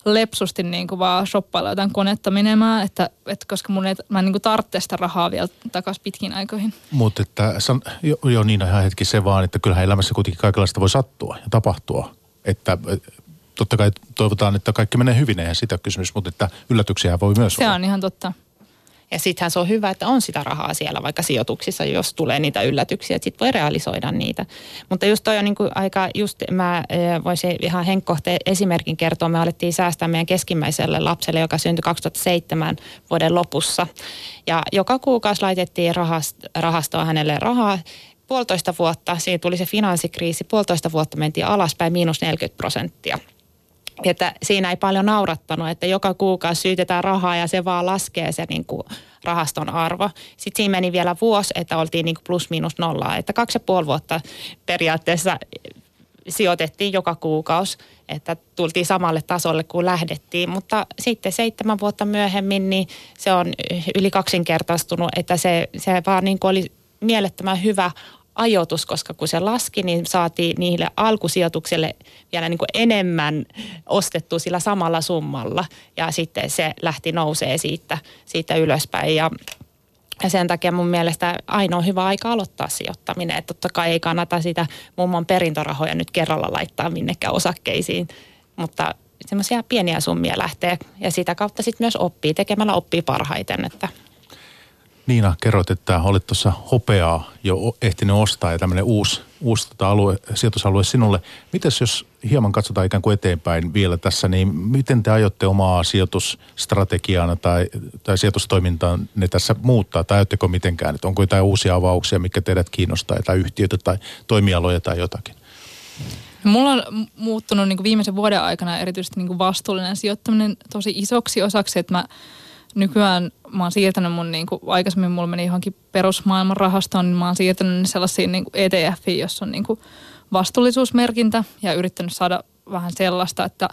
lepsusti niin kuin vaan shoppailla jotain konetta menemään, että, että koska mun ei, mä en niin tarvitse sitä rahaa vielä takaisin pitkin aikoihin. Mutta että, jo, jo niin ihan hetki se vaan, että kyllähän elämässä kuitenkin kaikenlaista voi sattua ja tapahtua. Että totta kai toivotaan, että kaikki menee hyvin, eihän sitä kysymys, mutta että yllätyksiä voi myös se olla. Se on ihan totta. Ja sittenhän se on hyvä, että on sitä rahaa siellä vaikka sijoituksissa, jos tulee niitä yllätyksiä, että sitten voi realisoida niitä. Mutta just toi on niin kuin aika, just mä voisin ihan henkkohteen esimerkin kertoa. Me alettiin säästää meidän keskimmäiselle lapselle, joka syntyi 2007 vuoden lopussa. Ja joka kuukausi laitettiin rahastoa hänelle rahaa puolitoista vuotta, siinä tuli se finanssikriisi, puolitoista vuotta mentiin alaspäin miinus 40 prosenttia että siinä ei paljon naurattanut, että joka kuukausi syytetään rahaa ja se vaan laskee se niin kuin rahaston arvo. Sitten siinä meni vielä vuosi, että oltiin niin kuin plus miinus nollaa, että kaksi ja puoli vuotta periaatteessa sijoitettiin joka kuukausi, että tultiin samalle tasolle kuin lähdettiin, mutta sitten seitsemän vuotta myöhemmin niin se on yli kaksinkertaistunut, että se, se vaan niin kuin oli mielettömän hyvä ajoitus, koska kun se laski, niin saatiin niille alkusijoitukselle vielä niin kuin enemmän ostettu sillä samalla summalla. Ja sitten se lähti nousee siitä, siitä ylöspäin. Ja ja sen takia mun mielestä ainoa hyvä aika aloittaa sijoittaminen. Että totta kai ei kannata sitä mummon perintörahoja nyt kerralla laittaa minnekään osakkeisiin, mutta semmoisia pieniä summia lähtee ja sitä kautta sitten myös oppii, tekemällä oppii parhaiten. Että Niina, kerroit, että olet tuossa hopeaa jo ehtinyt ostaa ja tämmöinen uusi, uusi tota alue, sijoitusalue sinulle. Mites jos hieman katsotaan ikään kuin eteenpäin vielä tässä, niin miten te aiotte omaa sijoitusstrategiaana tai, tai sijoitustoimintaan ne tässä muuttaa tai aiotteko mitenkään? Että onko jotain uusia avauksia, mikä teidät kiinnostaa tai yhtiöitä tai toimialoja tai jotakin? Mulla on muuttunut niin viimeisen vuoden aikana erityisesti niin vastuullinen sijoittaminen tosi isoksi osaksi, että mä nykyään mä oon siirtänyt mun, niin kuin, aikaisemmin mulla meni johonkin perusmaailman rahastoon, niin mä oon siirtänyt sellaisiin niin ETF, jossa on niin kuin vastuullisuusmerkintä ja yrittänyt saada vähän sellaista, että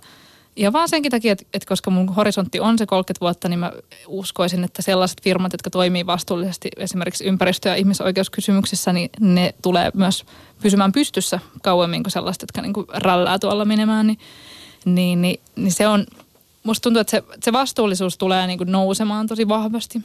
ja vaan senkin takia, että, että koska mun horisontti on se 30 vuotta, niin mä uskoisin, että sellaiset firmat, jotka toimii vastuullisesti esimerkiksi ympäristö- ja ihmisoikeuskysymyksissä, niin ne tulee myös pysymään pystyssä kauemmin kuin sellaiset, jotka niin kuin rällää tuolla menemään. Niin, niin, niin, niin se on, musta tuntuu, että se, se vastuullisuus tulee niin kuin nousemaan tosi vahvasti.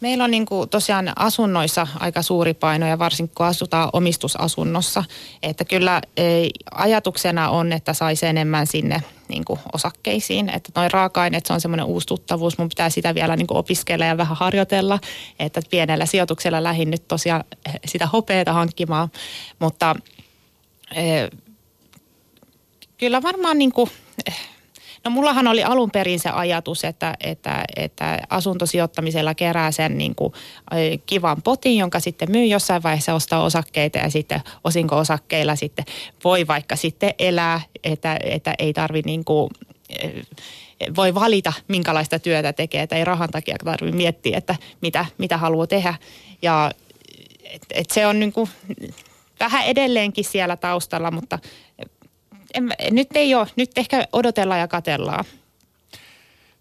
Meillä on niin kuin tosiaan asunnoissa aika suuri paino ja varsinkin kun asutaan omistusasunnossa. Että kyllä ei, ajatuksena on, että saisi enemmän sinne niin kuin osakkeisiin. Että noin raaka-aineet, se on semmoinen uusi tuttavuus. Mun pitää sitä vielä niin kuin opiskella ja vähän harjoitella. Että pienellä sijoituksella lähdin nyt tosiaan sitä hopeeta hankkimaan. Mutta eh, kyllä varmaan niin kuin, No mullahan oli alun perin se ajatus, että, että, että asuntosijoittamisella kerää sen niin kuin kivan potin, jonka sitten myy jossain vaiheessa ostaa osakkeita ja sitten osinko-osakkeilla sitten voi vaikka sitten elää, että, että ei tarvi niin kuin, voi valita, minkälaista työtä tekee, että ei rahan takia tarvitse miettiä, että mitä, mitä haluaa tehdä. Ja et, et se on niin kuin vähän edelleenkin siellä taustalla, mutta en, nyt ei ole, nyt ehkä odotellaan ja katellaan.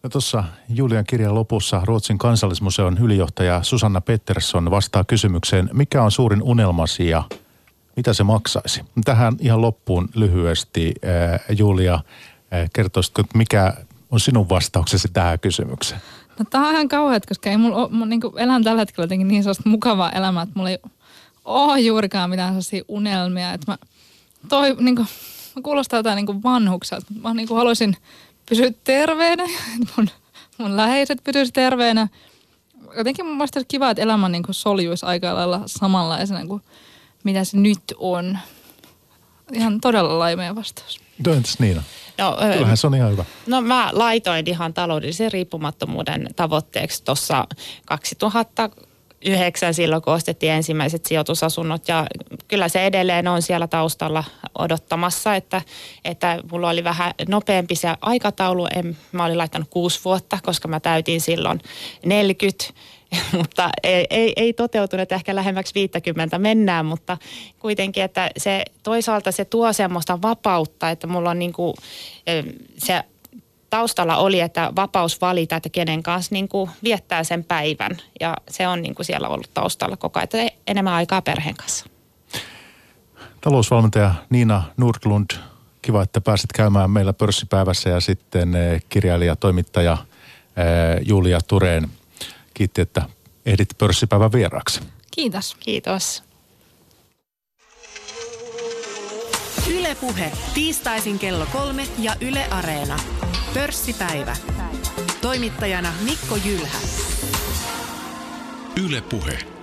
No tuossa Julian kirjan lopussa Ruotsin kansallismuseon ylijohtaja Susanna Pettersson vastaa kysymykseen, mikä on suurin unelmasi ja mitä se maksaisi? Tähän ihan loppuun lyhyesti äh, Julia, äh, kertoisitko, mikä on sinun vastauksesi tähän kysymykseen? No tämä on ihan kauheat, koska ei mulla, mä niin elän tällä hetkellä jotenkin niin sellaista mukavaa elämää, että mulla ei ole juurikaan mitään sellaisia unelmia, että mä toi niin kuin, mä kuulostaa jotain niin kuin vanhukselta, mutta mä niin kuin haluaisin pysyä terveenä, että mun, mun läheiset pysyisivät terveenä. Jotenkin mun mielestä olisi kiva, että elämä niin kuin soljuisi aika lailla samanlaisena kuin mitä se nyt on. Ihan todella laimea vastaus. Entäs Niina? No, Kyllähän se on ihan hyvä. No mä laitoin ihan taloudellisen riippumattomuuden tavoitteeksi tuossa 2000 yhdeksän silloin, kun ostettiin ensimmäiset sijoitusasunnot. Ja kyllä se edelleen on siellä taustalla odottamassa, että, että mulla oli vähän nopeampi se aikataulu. En, mä olin laittanut kuusi vuotta, koska mä täytin silloin 40 mutta ei, ei, ei toteutunut, ehkä lähemmäksi 50 mennään, mutta kuitenkin, että se toisaalta se tuo semmoista vapautta, että mulla on niin kuin, se taustalla oli, että vapaus valita, että kenen kanssa niin kuin viettää sen päivän. Ja se on niin kuin siellä ollut taustalla koko ajan, että enemmän aikaa perheen kanssa. Talousvalmentaja Niina Nordlund, kiva, että pääsit käymään meillä pörssipäivässä ja sitten eh, kirjailija, toimittaja eh, Julia Tureen. Kiitti, että ehdit pörssipäivän vieraaksi. Kiitos. Kiitos. Ylepuhe tiistaisin kello kolme ja Yle Areena. Pörssipäivä. Toimittajana Mikko Jylhä. Ylepuhe.